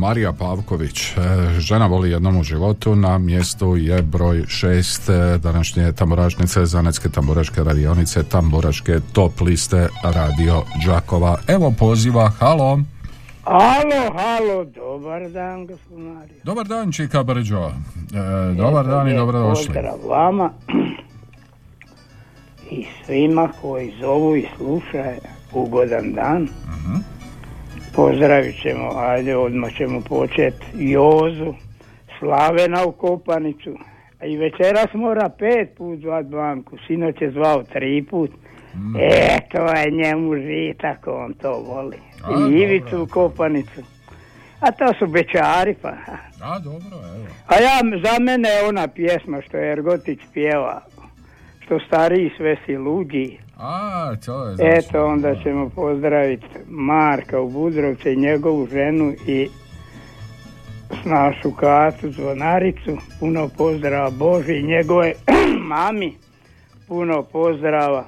Marija Pavković. E, Žena voli jednom u životu. Na mjestu je broj šest e, današnje tamburašnice Zanetske tamburaške radionice tamburaške top liste Radio Đakova. Evo poziva, halo. Halo, halo, dobar dan, gospodin Marija. Dobar dan, Čika Brđo. E, dobar dan i dobrodošli. Pozdrav vama i svima koji zovu i slušaju ugodan dan. Pozdravit ćemo, ajde odmah ćemo početi Jozu, Slavena u Kopanicu. A i večeras mora pet put zvat banku, sinoć je zvao tri put. E, to je njemu žitak, on to voli. A, I Ivicu u Kopanicu. A to su bečari pa. A, dobro, evo. A ja, za mene je ona pjesma što je Ergotić pjeva, što stariji sve si luđi. A, to je znači. Eto, onda ćemo pozdraviti Marka u Budrovce i njegovu ženu i našu Katu Zvonaricu. Puno pozdrava Boži i njegove mami. Puno pozdrava.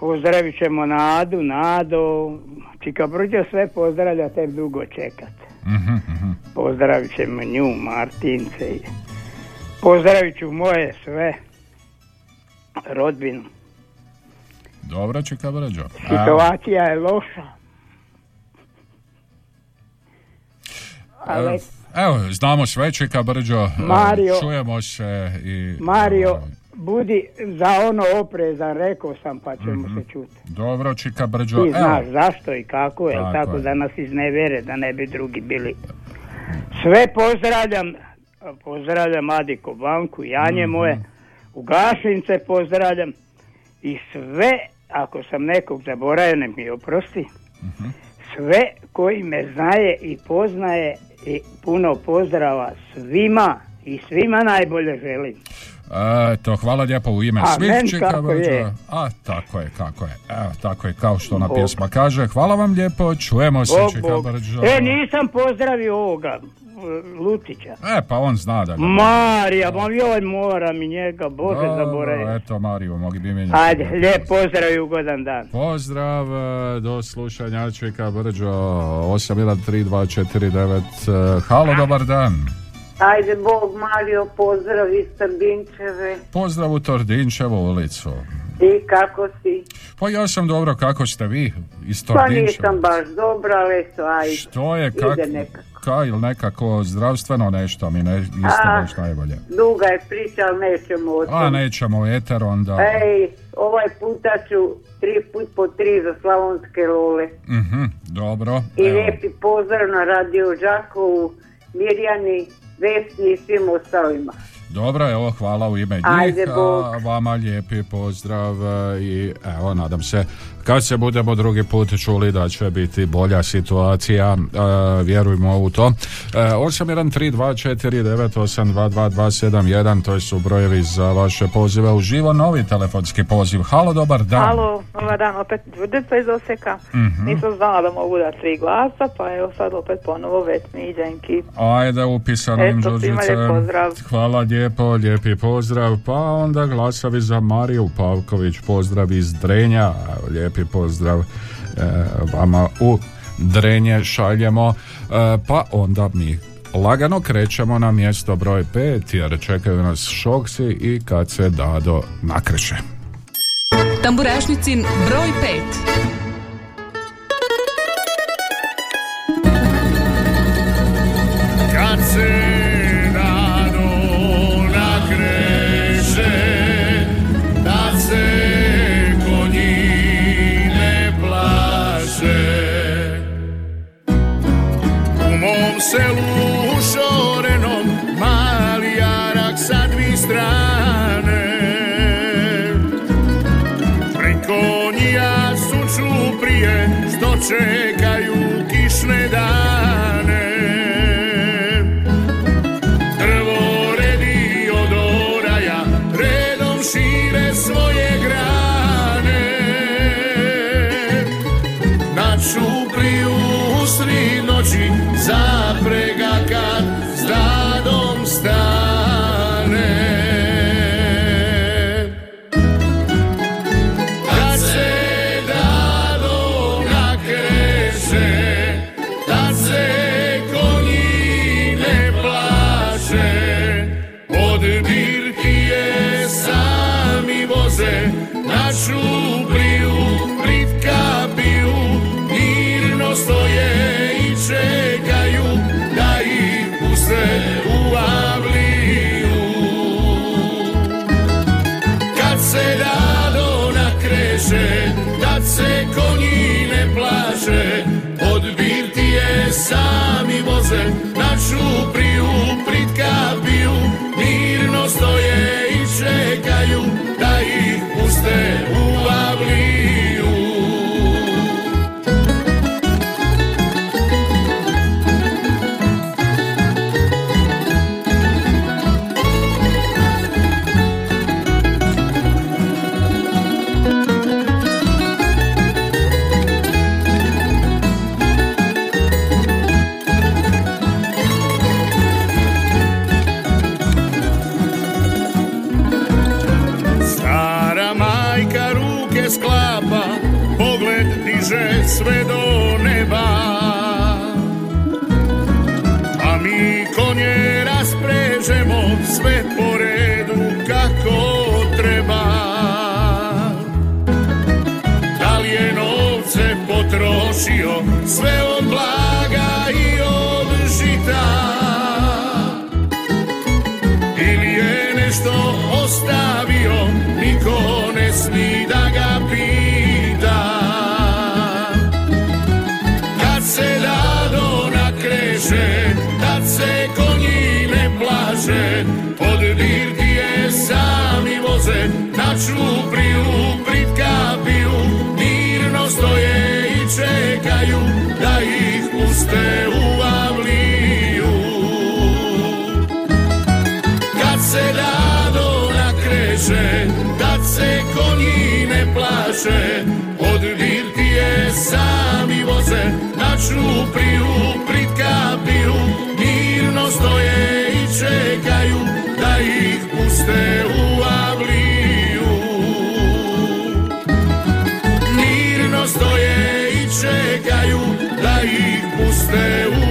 Pozdravit ćemo Nadu, Nado. Čika Brđo sve pozdravlja, te dugo čekat. Mhm, mhm. Pozdravit ćemo nju, Martince. Pozdravit ću moje sve rodbinu. Dobro, Brđo. Evo. Situacija je loša. Ali, Evo, znamo sve, Čika Brđo. Mario. Čujemo se i... Mario, budi za ono oprezan, rekao sam pa ćemo se čuti. Dobro, Čika Brđo. Ti znaš Evo, zašto i kako je, Tako tako, je. da nas iznevere, da ne bi drugi bili. Sve pozdravljam, pozdravljam Adiko Banku, Janje Mhm. moje, u Gašince pozdravljam i sve, ako sam nekog zaboravio, ne mi oprosti, Mhm. sve koji me znaje i poznaje i puno pozdrava svima i svima najbolje želim. Eto, hvala lijepo u ime svih je. A, tako je, kako je. Evo, tako je, kao što Bog. pjesma kaže. Hvala vam lijepo, čujemo se. Brđo. E, nisam pozdravio ovoga, Lutića. E, pa on zna da ga... Marija, ma joj moram i njega, Bože Dobro, zaboravim. Eto, Mario, mogi bi mijenjati. Ajde, lijep pozdrav i ugodan dan. Pozdrav, e, do slušanja Čika Brđo, 813249. e, Halo, dobar dan. Ajde, Bog Mario, pozdrav iz Trbinčeve. Pozdrav u Tordinčevu ulicu. I kako si? Pa ja sam dobro, kako ste vi iz Pa Tordinčeva? nisam baš dobra, ali eto, ajde. Što je, Ide kak, nekako. Ka ili nekako zdravstveno nešto mi ne, niste A. baš najbolje. Duga je priča, ali nećemo o A nećemo eter onda. Ej, ovaj puta ću tri put po tri za slavonske lole. Mhm, dobro. I evo. lijepi pozdrav na radio Žakovu, Mirjani, Vesni i svim ostalima. Dobro, evo, hvala u ime njih, Ajde, Bog. a vama lijepi pozdrav i evo, nadam se, kad se budemo drugi put čuli da će biti bolja situacija, e, vjerujmo u to. E, 813249822271, to su brojevi za vaše pozive u živo, novi telefonski poziv. Halo, dobar dan. Halo, dobar dan, opet Đurđeca iz Osijeka. Mhm. Nisam znala da mogu da tri glasa, pa evo sad opet ponovo Vesni i Đenki. Ajde, upisano im Đurđice. Hvala lijepo, lijepi pozdrav. Pa onda glasavi za Mariju Pavković, pozdrav iz Drenja. Evo, lijepi pozdrav e, vama u Drenje šaljemo. E, pa onda mi lagano krećemo na mjesto broj 5 jer čekaju nas šoksi i kad se Dado nakreće. Tamburašnicin broj 5. Kad se selu šorenom mali jarak sa dvi strane. Prikonija suču prije što čekaju pesmi da ga pita. Kad se dado nakreše, tad se konji ne plaše Pod birtije sami voze, na čupriju prit plaše Od birtije sami voze, na čupriju prit kapiju Mirno stoje i čekaju da ih puste u avliju. Mirno stoje i čekaju da ih puste u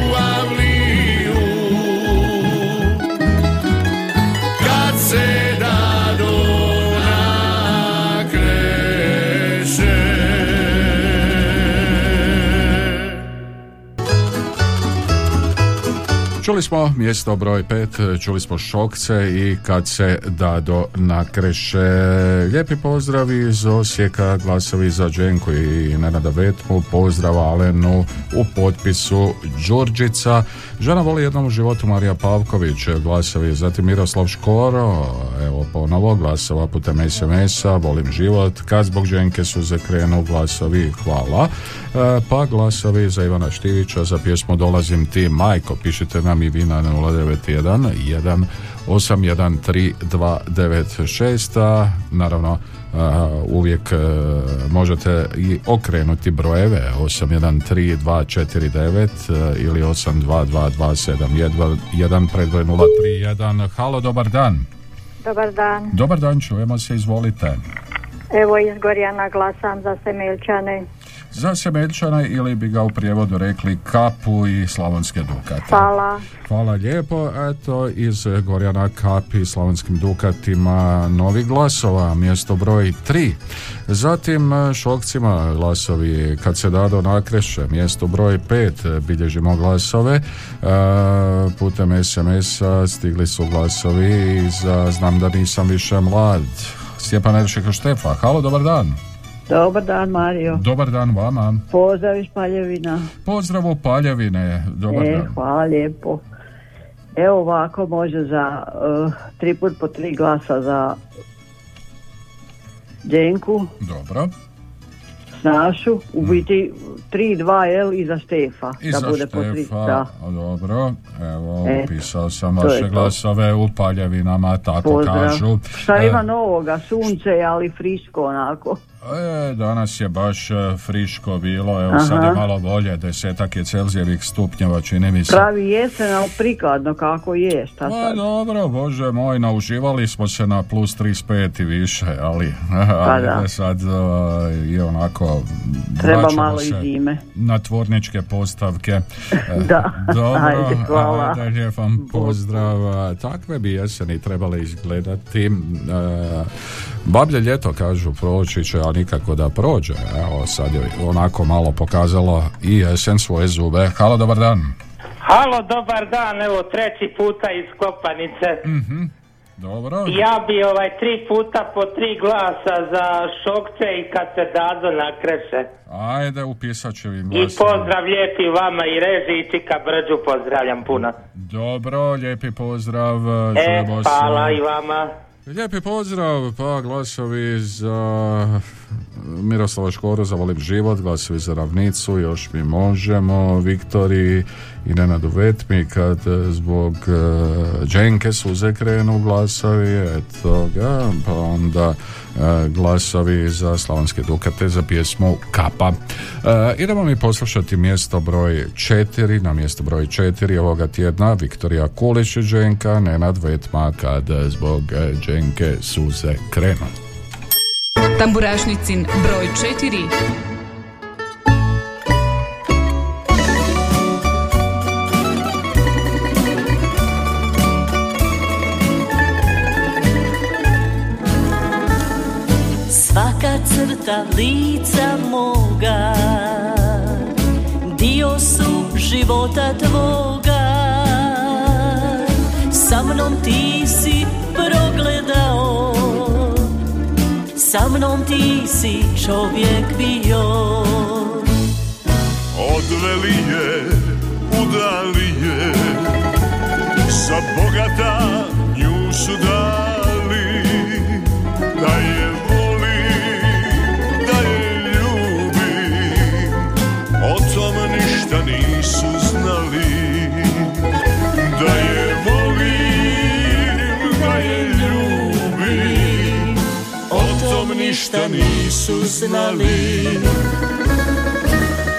Čuli smo mjesto broj 5, čuli smo Šokce i kad se Dado nakreše. Lijepi pozdrav iz Osijeka, glasovi za Dženku i Nenada Vetmu, pozdrav Alenu u potpisu Đurđica. Žena voli jednom u životu Marija Pavković, glasovi zatim Miroslav Škoro, evo ponovo glasova putem SMS-a, volim život, kad zbog Dženke su zakrenu glasovi, hvala. E, pa glasovi za Ivana Štivića za pjesmu Dolazim ti majko, pišite nam i vi na 091 1 813 a naravno a, uvijek e, možete i okrenuti brojeve 813249 e, ili 822271 predbroj 031 halo dobar dan Dobar dan. dobar dan čujemo se izvolite Evo iz Gorjana glasam za Semeljčane. Za Semeljčane ili bi ga u prijevodu rekli kapu i slavonske dukate Hvala. Hvala lijepo. Eto, iz Gorjana Kapi slavonskim dukatima novi glasova, mjesto broj 3. Zatim šokcima glasovi kad se dado nakreše, mjesto broj 5 bilježimo glasove. E, putem SMS-a stigli su glasovi i za Znam da nisam više mlad. Stjepan Eršeko Štefa. Halo, dobar dan. Dobar dan Mario. Dobar dan vama. Pozdrav iz Paljevina. Pozdrav u Paljevine. Dobar e, dan. hvala lijepo. Evo ovako može za uh, tri put po tri glasa za Dženku, Dobro. Snašu, u biti 3-2 L i za Štefa. I da za bude po tri. Štefa, Da. dobro, evo, Eto, upisao sam vaše glasove u Paljevinama, tako Pozdrav. kažu. Šta E, ima novoga? Sunce, ali friško onako. E, danas je baš e, friško bilo, evo sad Aha. je malo bolje, desetak je Celzijevih stupnjeva, čini mi se. Pravi jesen, ali prikladno kako je. Šta Pa sad? dobro, bože moj, nauživali smo se na plus 35 i više, ali Pa ajde da. sad e, je onako Treba malo i zime. na tvorničke postavke. E, Da. Dobro, Ajde, hvala. ajde, vam pozdrav. Takve bi jeseni trebale izgledati. E, Bablje ljeto, kažu, proći će, a nikako da prođe. Evo, sad je onako malo pokazalo i jesen svoje zube. Halo, dobar dan. Halo, dobar dan, evo treći puta iz Kopanice. Mhm. Dobro. Ja bi ovaj tri puta po tri glasa za šokce i kad se dado nakreše. Ajde, upisat ću im I pozdrav lijepi vama i reži i Čika Brđu pozdravljam puno. Dobro, lijepi pozdrav. E, hvala i vama. Lijepi pozdrav, pa glasovi za Miroslava Škoru za Volim život, glasovi za Ravnicu, još mi možemo, Viktori i Nenadu Vetmi, kad e, zbog e, Dženke suze krenu glasovi, eto ga, pa onda e, glasovi za Slavonske Dukate za pjesmu Kapa. E, idemo mi poslušati mjesto broj 4, na mjesto broj 4 ovoga tjedna Viktorija Kulić i Dženka, Nenad Vetma, kad zbog Dženke suze krenu. Tamburašnicin broj 4. Svaka crta lica moga Dio su života tvoga Sa mnom ti sa mnom ti si čovjek bio. Odveli je, udali je Za bogata nju su dali. Da ništa nisu znali.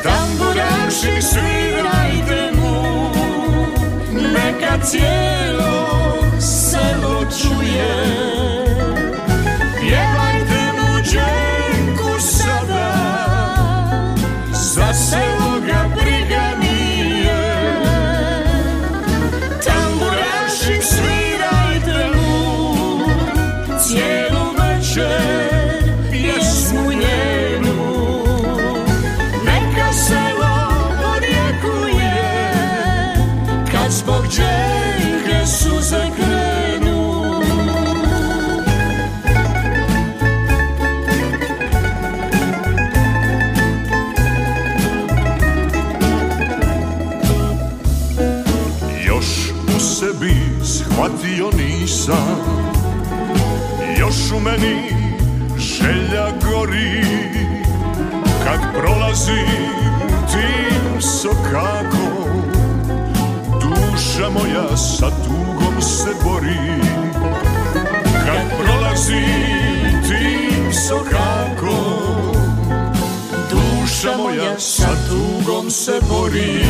Tamburaši svirajte mu Neka cijelo prolazim tim sokakom Duša moja sa tugom se bori. Kad prolazim tim sokakom Duša moja sa tugom se bori.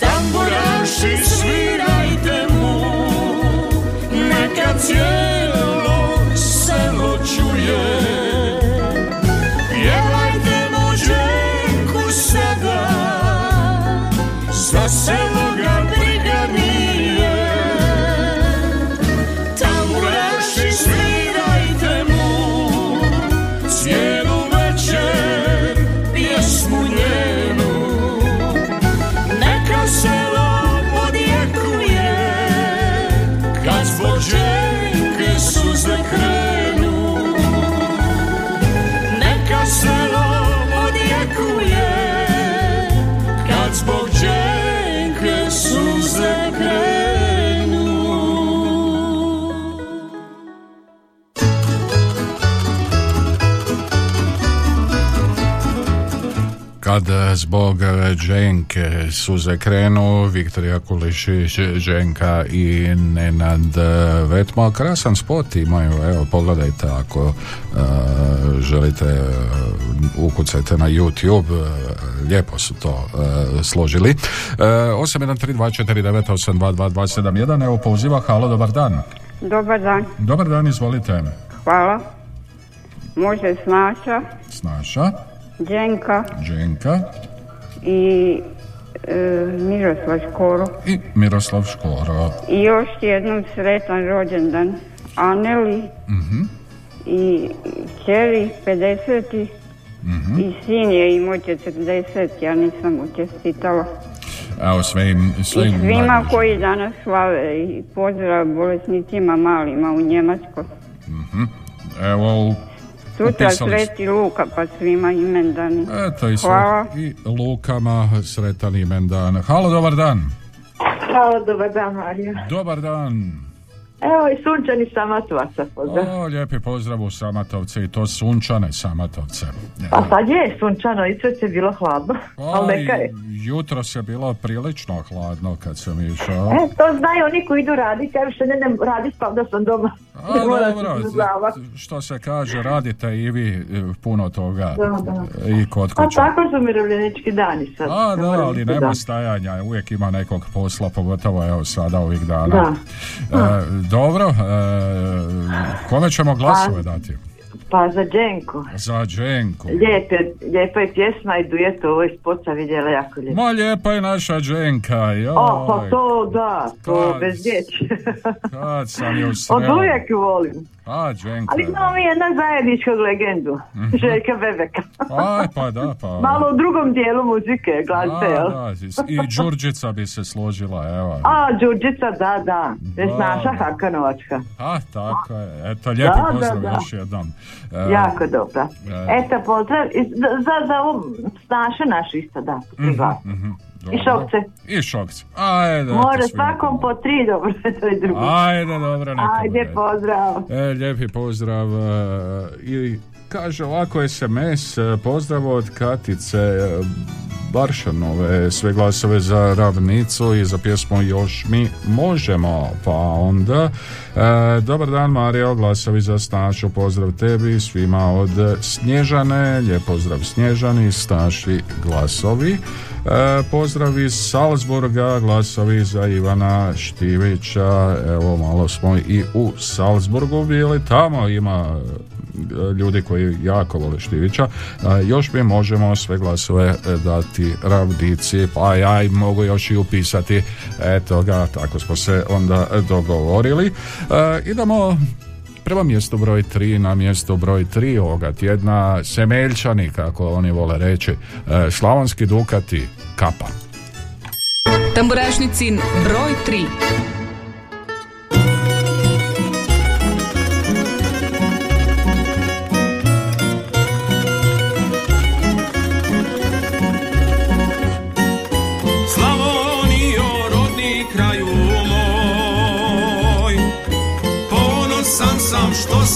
Tamburaši svirajte mu. Neka cijelo selo čuje Za Kad e, zbog e, Dženke suze krenu, Viktorija Kulišić, Dženka i Nenad e, Vetmo. Krasan spot imaju, evo pogledajte ako e, želite e, ukucajte na YouTube, e, lijepo su to e, složili. E, 813249822271, evo poziva, halo, dobar dan. Dobar dan, Dobar dan, izvolite. hvala. Može Snaša, Snaša, Đenka Dženka i e, Miroslav Škoro. i Miroslav Škoro. I još jednom sretan rođendan Aneli Mhm. i Čeri 50. Mhm. i sin je imao 40, ja nisam mu čestitala. Evo svim, I svim svima najbližim. koji danas slave i pozdrav bolesnicima malima u Njemačkoj. Mhm. Evo, Sutra. Sveti Luka pa svima imendani. Eto i, sve, Hvala. i Lukama sretan imendan. Halo, dobar dan. Halo, dobar dan, Marija. Dobar dan. Evo i sunčani Samatovaca pozdrav. O, lijepi pozdrav u Samatovce i to sunčane Samatovce. Pa sad je sunčano i sve je bilo hladno, ali neka je. Jutro se bilo prilično hladno kad sam išao. E, to znaju oni koji idu raditi, ja više ne idem raditi pa da sam doma. A, Ne se dobro, što se kaže, radite i vi e, puno toga Da, da. i kod Pa kuće. tako su umirovljenički dani sad. A Ne da, ali se nema stajanja, uvijek ima nekog posla, pogotovo evo sada ovih dana. Da. E, dobro, e, kome ćemo glasove dati? Pa za Dženku. Za Dženku. Lijepe, lijepa je pjesma i dujet ovo iz poca vidjela jako lijepo. Ma lijepa je naša Dženka, joj. O, pa to da, to Kad- bez riječi. Kad sam ju Od sreo. uvijek ju volim. A, Đenko. Ali imamo mi jedna zajedničkog legendu, Željka Bebeka. Aj, pa da, pa. Malo u drugom dijelu muzike, glazbe, jel? Da, I Đurđica bi se složila, evo. A, Đurđica, da, da, već naša. Hakanovačka. A, tako je. Eto, lijepi Da, da, pozdrav da. još jednom. E, Jako dobra. e. Eto, pozdrav za, za, za ovo naše isto, da, po tri mhm, I dobro. šokce. I šokce. Ajde. Svima. svakom po tri, dobro, to je drugo. Ajde, dobro, Ajde, pozdrav. E, lijepi pozdrav e, i kaže ovako SMS e, pozdrav od Katice e, Baršanove sve glasove za ravnicu i za pjesmu Još mi možemo pa onda e, dobar dan Mario glasovi za Stašu pozdrav tebi svima od Snježane lijep pozdrav Snježani Staši glasovi E, pozdrav iz Salzburga, glasovi za Ivana Štivića. Evo, malo smo i u Salzburgu bili. Tamo ima ljudi koji jako vole Štivića. E, još mi možemo sve glasove e, dati ravdici, pa ja im mogu još i upisati. Eto ga, tako smo se onda dogovorili. E, idemo prema mjestu broj 3 na mjesto broj 3 ovoga tjedna Semeljčani, kako oni vole reći, e, Slavonski Dukati, Kapa. Tamburašnicin broj 3.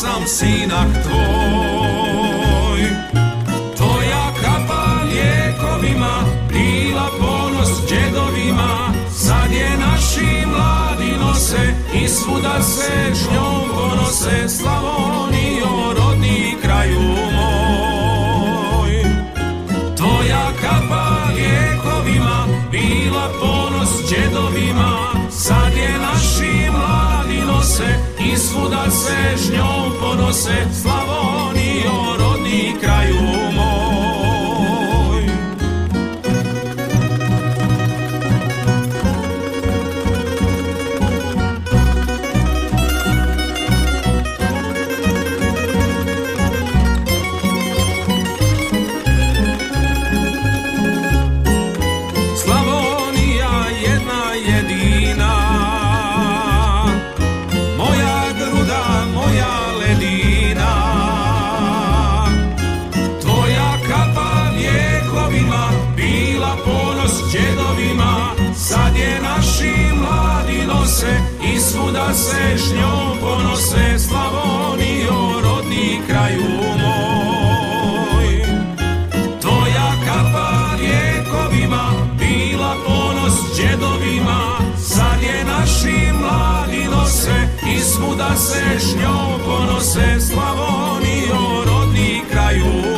sam sinak tvoj. Tvoja kapa lijekovima Bila ponos džedovima Sad je naši mladi nose I svuda se s njom ponose Slavonijo, nose i svuda se s njom ponose. Slavonijo, rodni kraju moj svuda se s njom ponose Slavonijo, rodni kraju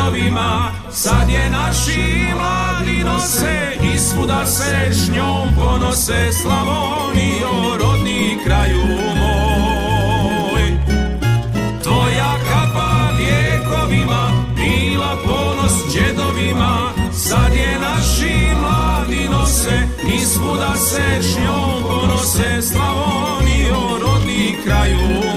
džedovima Sad je naši mladi nose I svuda se s njom ponose Slavonijo, rodni kraju moj. Tvoja kapa lijekovima bila ponos džedovima Sad je naši mladi nose i svuda se s njom ponose Slavonijo, rodni kraju moj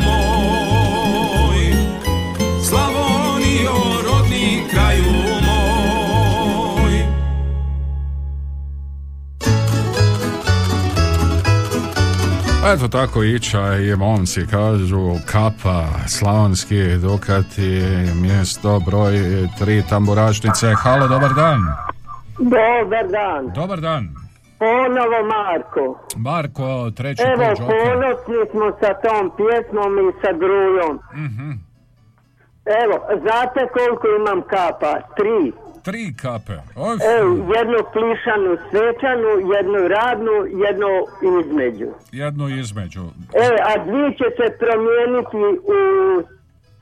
Eto tako ića i momci kažu Kapa, Slavonski Dukati, mjesto broj 3 tamburašnice. Halo, dobar dan. Dobar dan. Dobar dan. Ponovo Marko. Marko, treći Evo, put ponosni smo sa tom pjesmom i sa grujom. Mhm. Evo, znate koliko imam kapa? Tri. Tri kape. Oj, Evo, jednu plišanu svečanu, jednu radnu, jednu između. jednu između. E, a dvije će se promijeniti u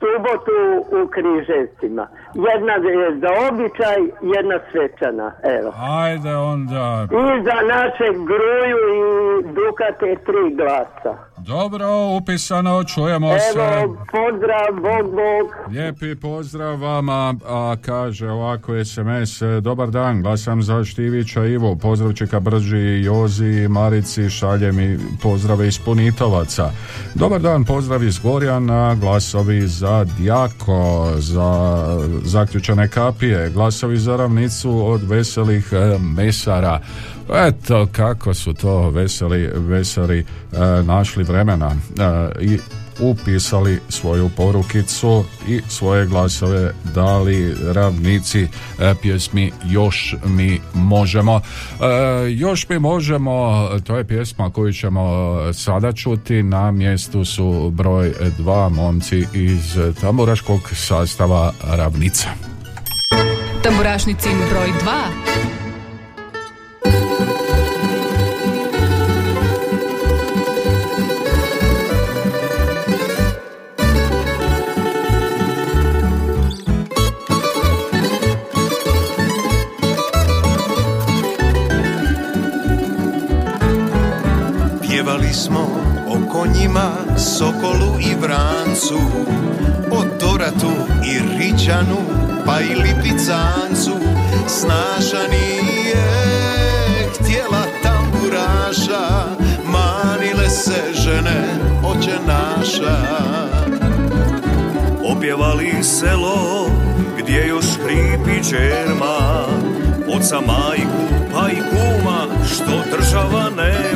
subotu u Križevcima. Jedna je za običaj, jedna svečana. Evo. Ajde onda. I za našeg gruju i Dukate tri glasa. Dobro, upisano, čujemo se. Evo, pozdrav, bog, bog. Lijepi pozdrav vama, a kaže ovako SMS, dobar dan, glasam za Štivića Ivo, pozdravčika Brži, Jozi, Marici, šaljem i pozdrave iz Punitovaca. Dobar dan, pozdrav iz Gorjana, glasovi za Djako, za zaključane kapije, glasovi za ravnicu od veselih e, mesara. Eto kako su to veseli, veseli e, našli vremena e, i upisali svoju porukicu i svoje glasove dali ravnici e, pjesmi Još mi možemo. E, još mi možemo, to je pjesma koju ćemo sada čuti, na mjestu su broj dva momci iz tamburaškog sastava Ravnica. Tamburašnicin broj 2. smo o konjima, sokolu i vrancu, o doratu i ričanu, pa i lipicancu. Snaša nije htjela tamburaša, manile se žene oče naša. Opjevali selo gdje još hripi čerma Oca majku pa i kuma što država nema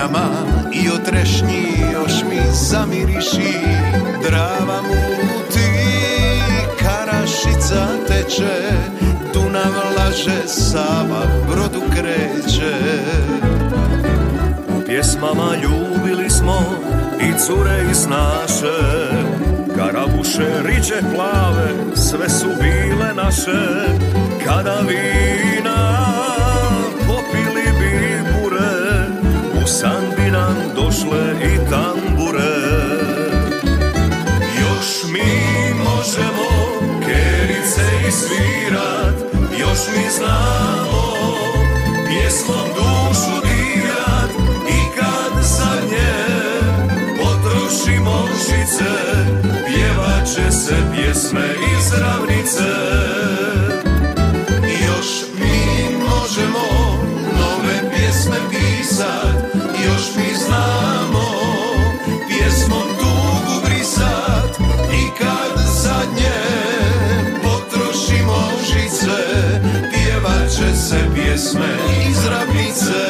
O dunjama i o trešnji još mi zamiriši. Drava muti, karašica teče Dunav laže, Sava brodu kreće. U pjesmama ljubili smo i cure i snaše Karabuše, riče plave, sve su bile naše. Kada vina nam došle i tambure. Još mi možemo kerice i svirat Još mi znamo pjesmom dušu dirat I kad zadnje potrošimo žice Pjevat će se pjesme iz ravnice pjesme iz ravnice.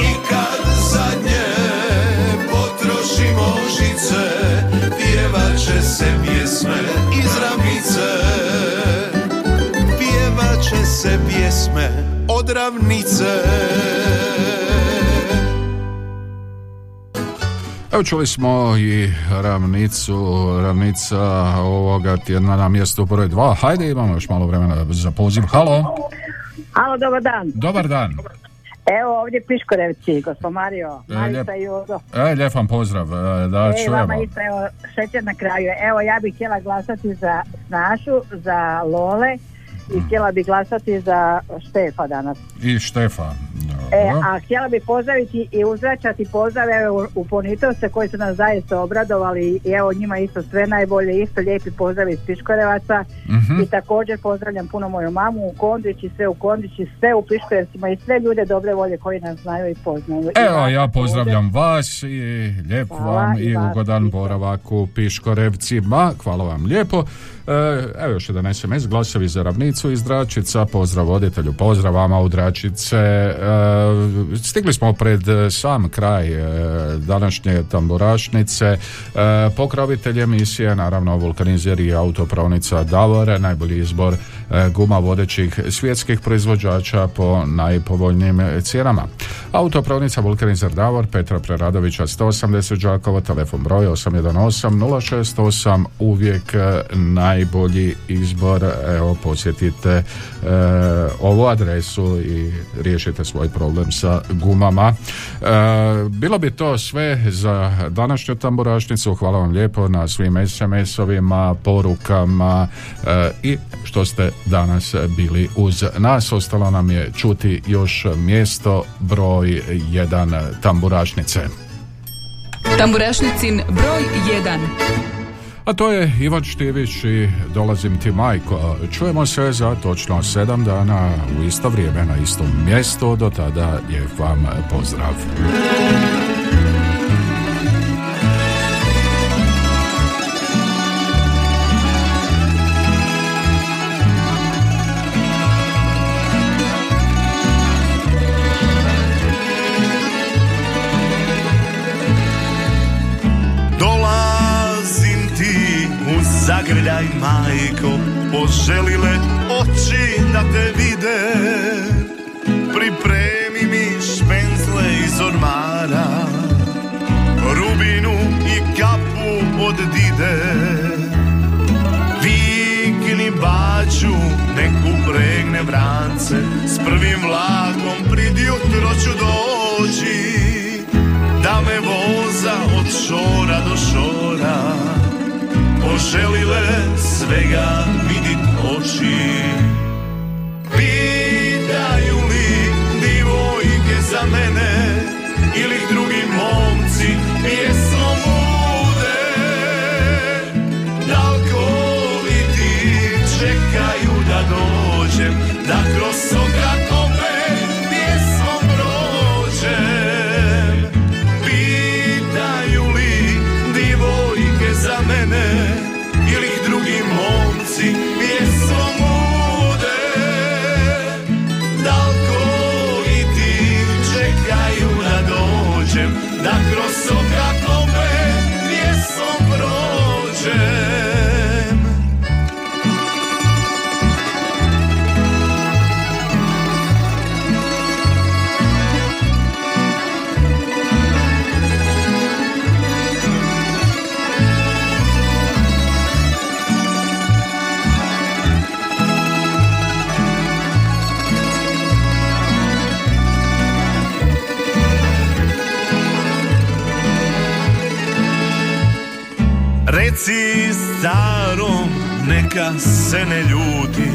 I kad zadnje potrošimo žice, pjevat će se pjesme iz ravnice pjevat će se pjesme od ravnice. Evo čuli smo i ravnicu, ravnica ovoga tjedna na mjestu broj dva. Hajde, imamo još malo vremena za poziv. Halo, Halo, dobar dan. dobar dan. Evo ovdje Piškorevci, gospod Mario, E, Marica lijep- i Jozo. E, lijep vam pozdrav, e, da Ej, čujemo. vama isto, evo, šećer na kraju. Evo, ja bih htjela glasati za Snašu, za Lole i htjela bih glasati za Štefa danas. I Štefan. E, a htjela bih pozdraviti i uzvraćati pozdrave u Ponitovce koji su nas zaista obradovali i evo njima isto sve najbolje, isto lijepi pozdrav iz Piškorevaca Mhm. i također pozdravljam puno moju mamu u Kondrić i sve u Kondrić i sve u Piškorevcima i sve ljude dobre volje koji nas znaju i poznaju. Evo, ja pozdravljam vas i lijep Hvala vam i i ugodan boravak u Piškorevcima. Hvala vam lijepo. E, Evo još jedan SMS, glasovi za ravnicu iz Dračica, pozdrav voditelju, pozdrav vama u Dračice. E, Stigli smo pred e, sam kraj današnje tamburašnice. Pokrovitelj emisije, naravno vulkanizer i autopravnica Davor, najbolji izbor guma vodećih svjetskih proizvođača po najpovoljnijim cijenama. Autopravnica Vulkanizer Davor, Petra Preradovića 180 Đakovo, telefon broj 818 068, uvijek e, najbolji izbor. Evo, posjetite e, ovu adresu i riješite svoj problem sa gumama. E, bilo bi to sve za današnju tamburašnicu. Hvala vam lijepo na svim SMS-ovima, porukama e, i što ste danas bili uz nas. Ostalo nam je čuti još mjesto broj 1 tamburašnice. Tamburašnicin broj 1. A to je Ivan Štivić i dolazim ti majko. Čujemo se za točno sedam dana u isto vrijeme na istom mjestu. Do tada lijep vam pozdrav. Zagrljaj majko Poželile oči da te vide. Pripremi mi špenzle iz ormara Rubinu i kapu od dide. Vikni baču, nek upregne vrance S prvim vlakom prid jutro ću doći da me voza od šora do šora וגם מדמעות שיר. Neka se ne ljuti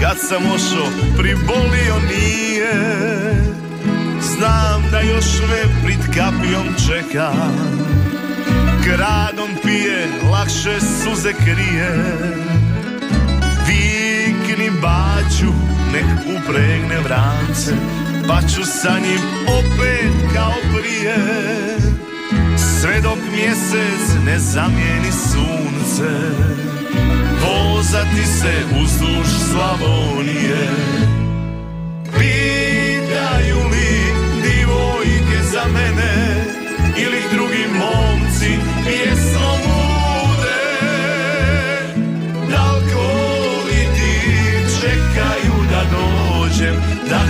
Kad sam ošo, pribolio nije. Znam da još me prid kapijom čeka Gradom pije, lakše suze krije. Vikni baću, nek upregne vrance Pa ću sa njim opet kao prije. Sve dok mjesec ne zamijeni sunce Vozati se uzduž Slavonije. Pitaju li divojke za mene Ili drugi momci pjesmom bude? Dalkovi ti čekaju da dođem Da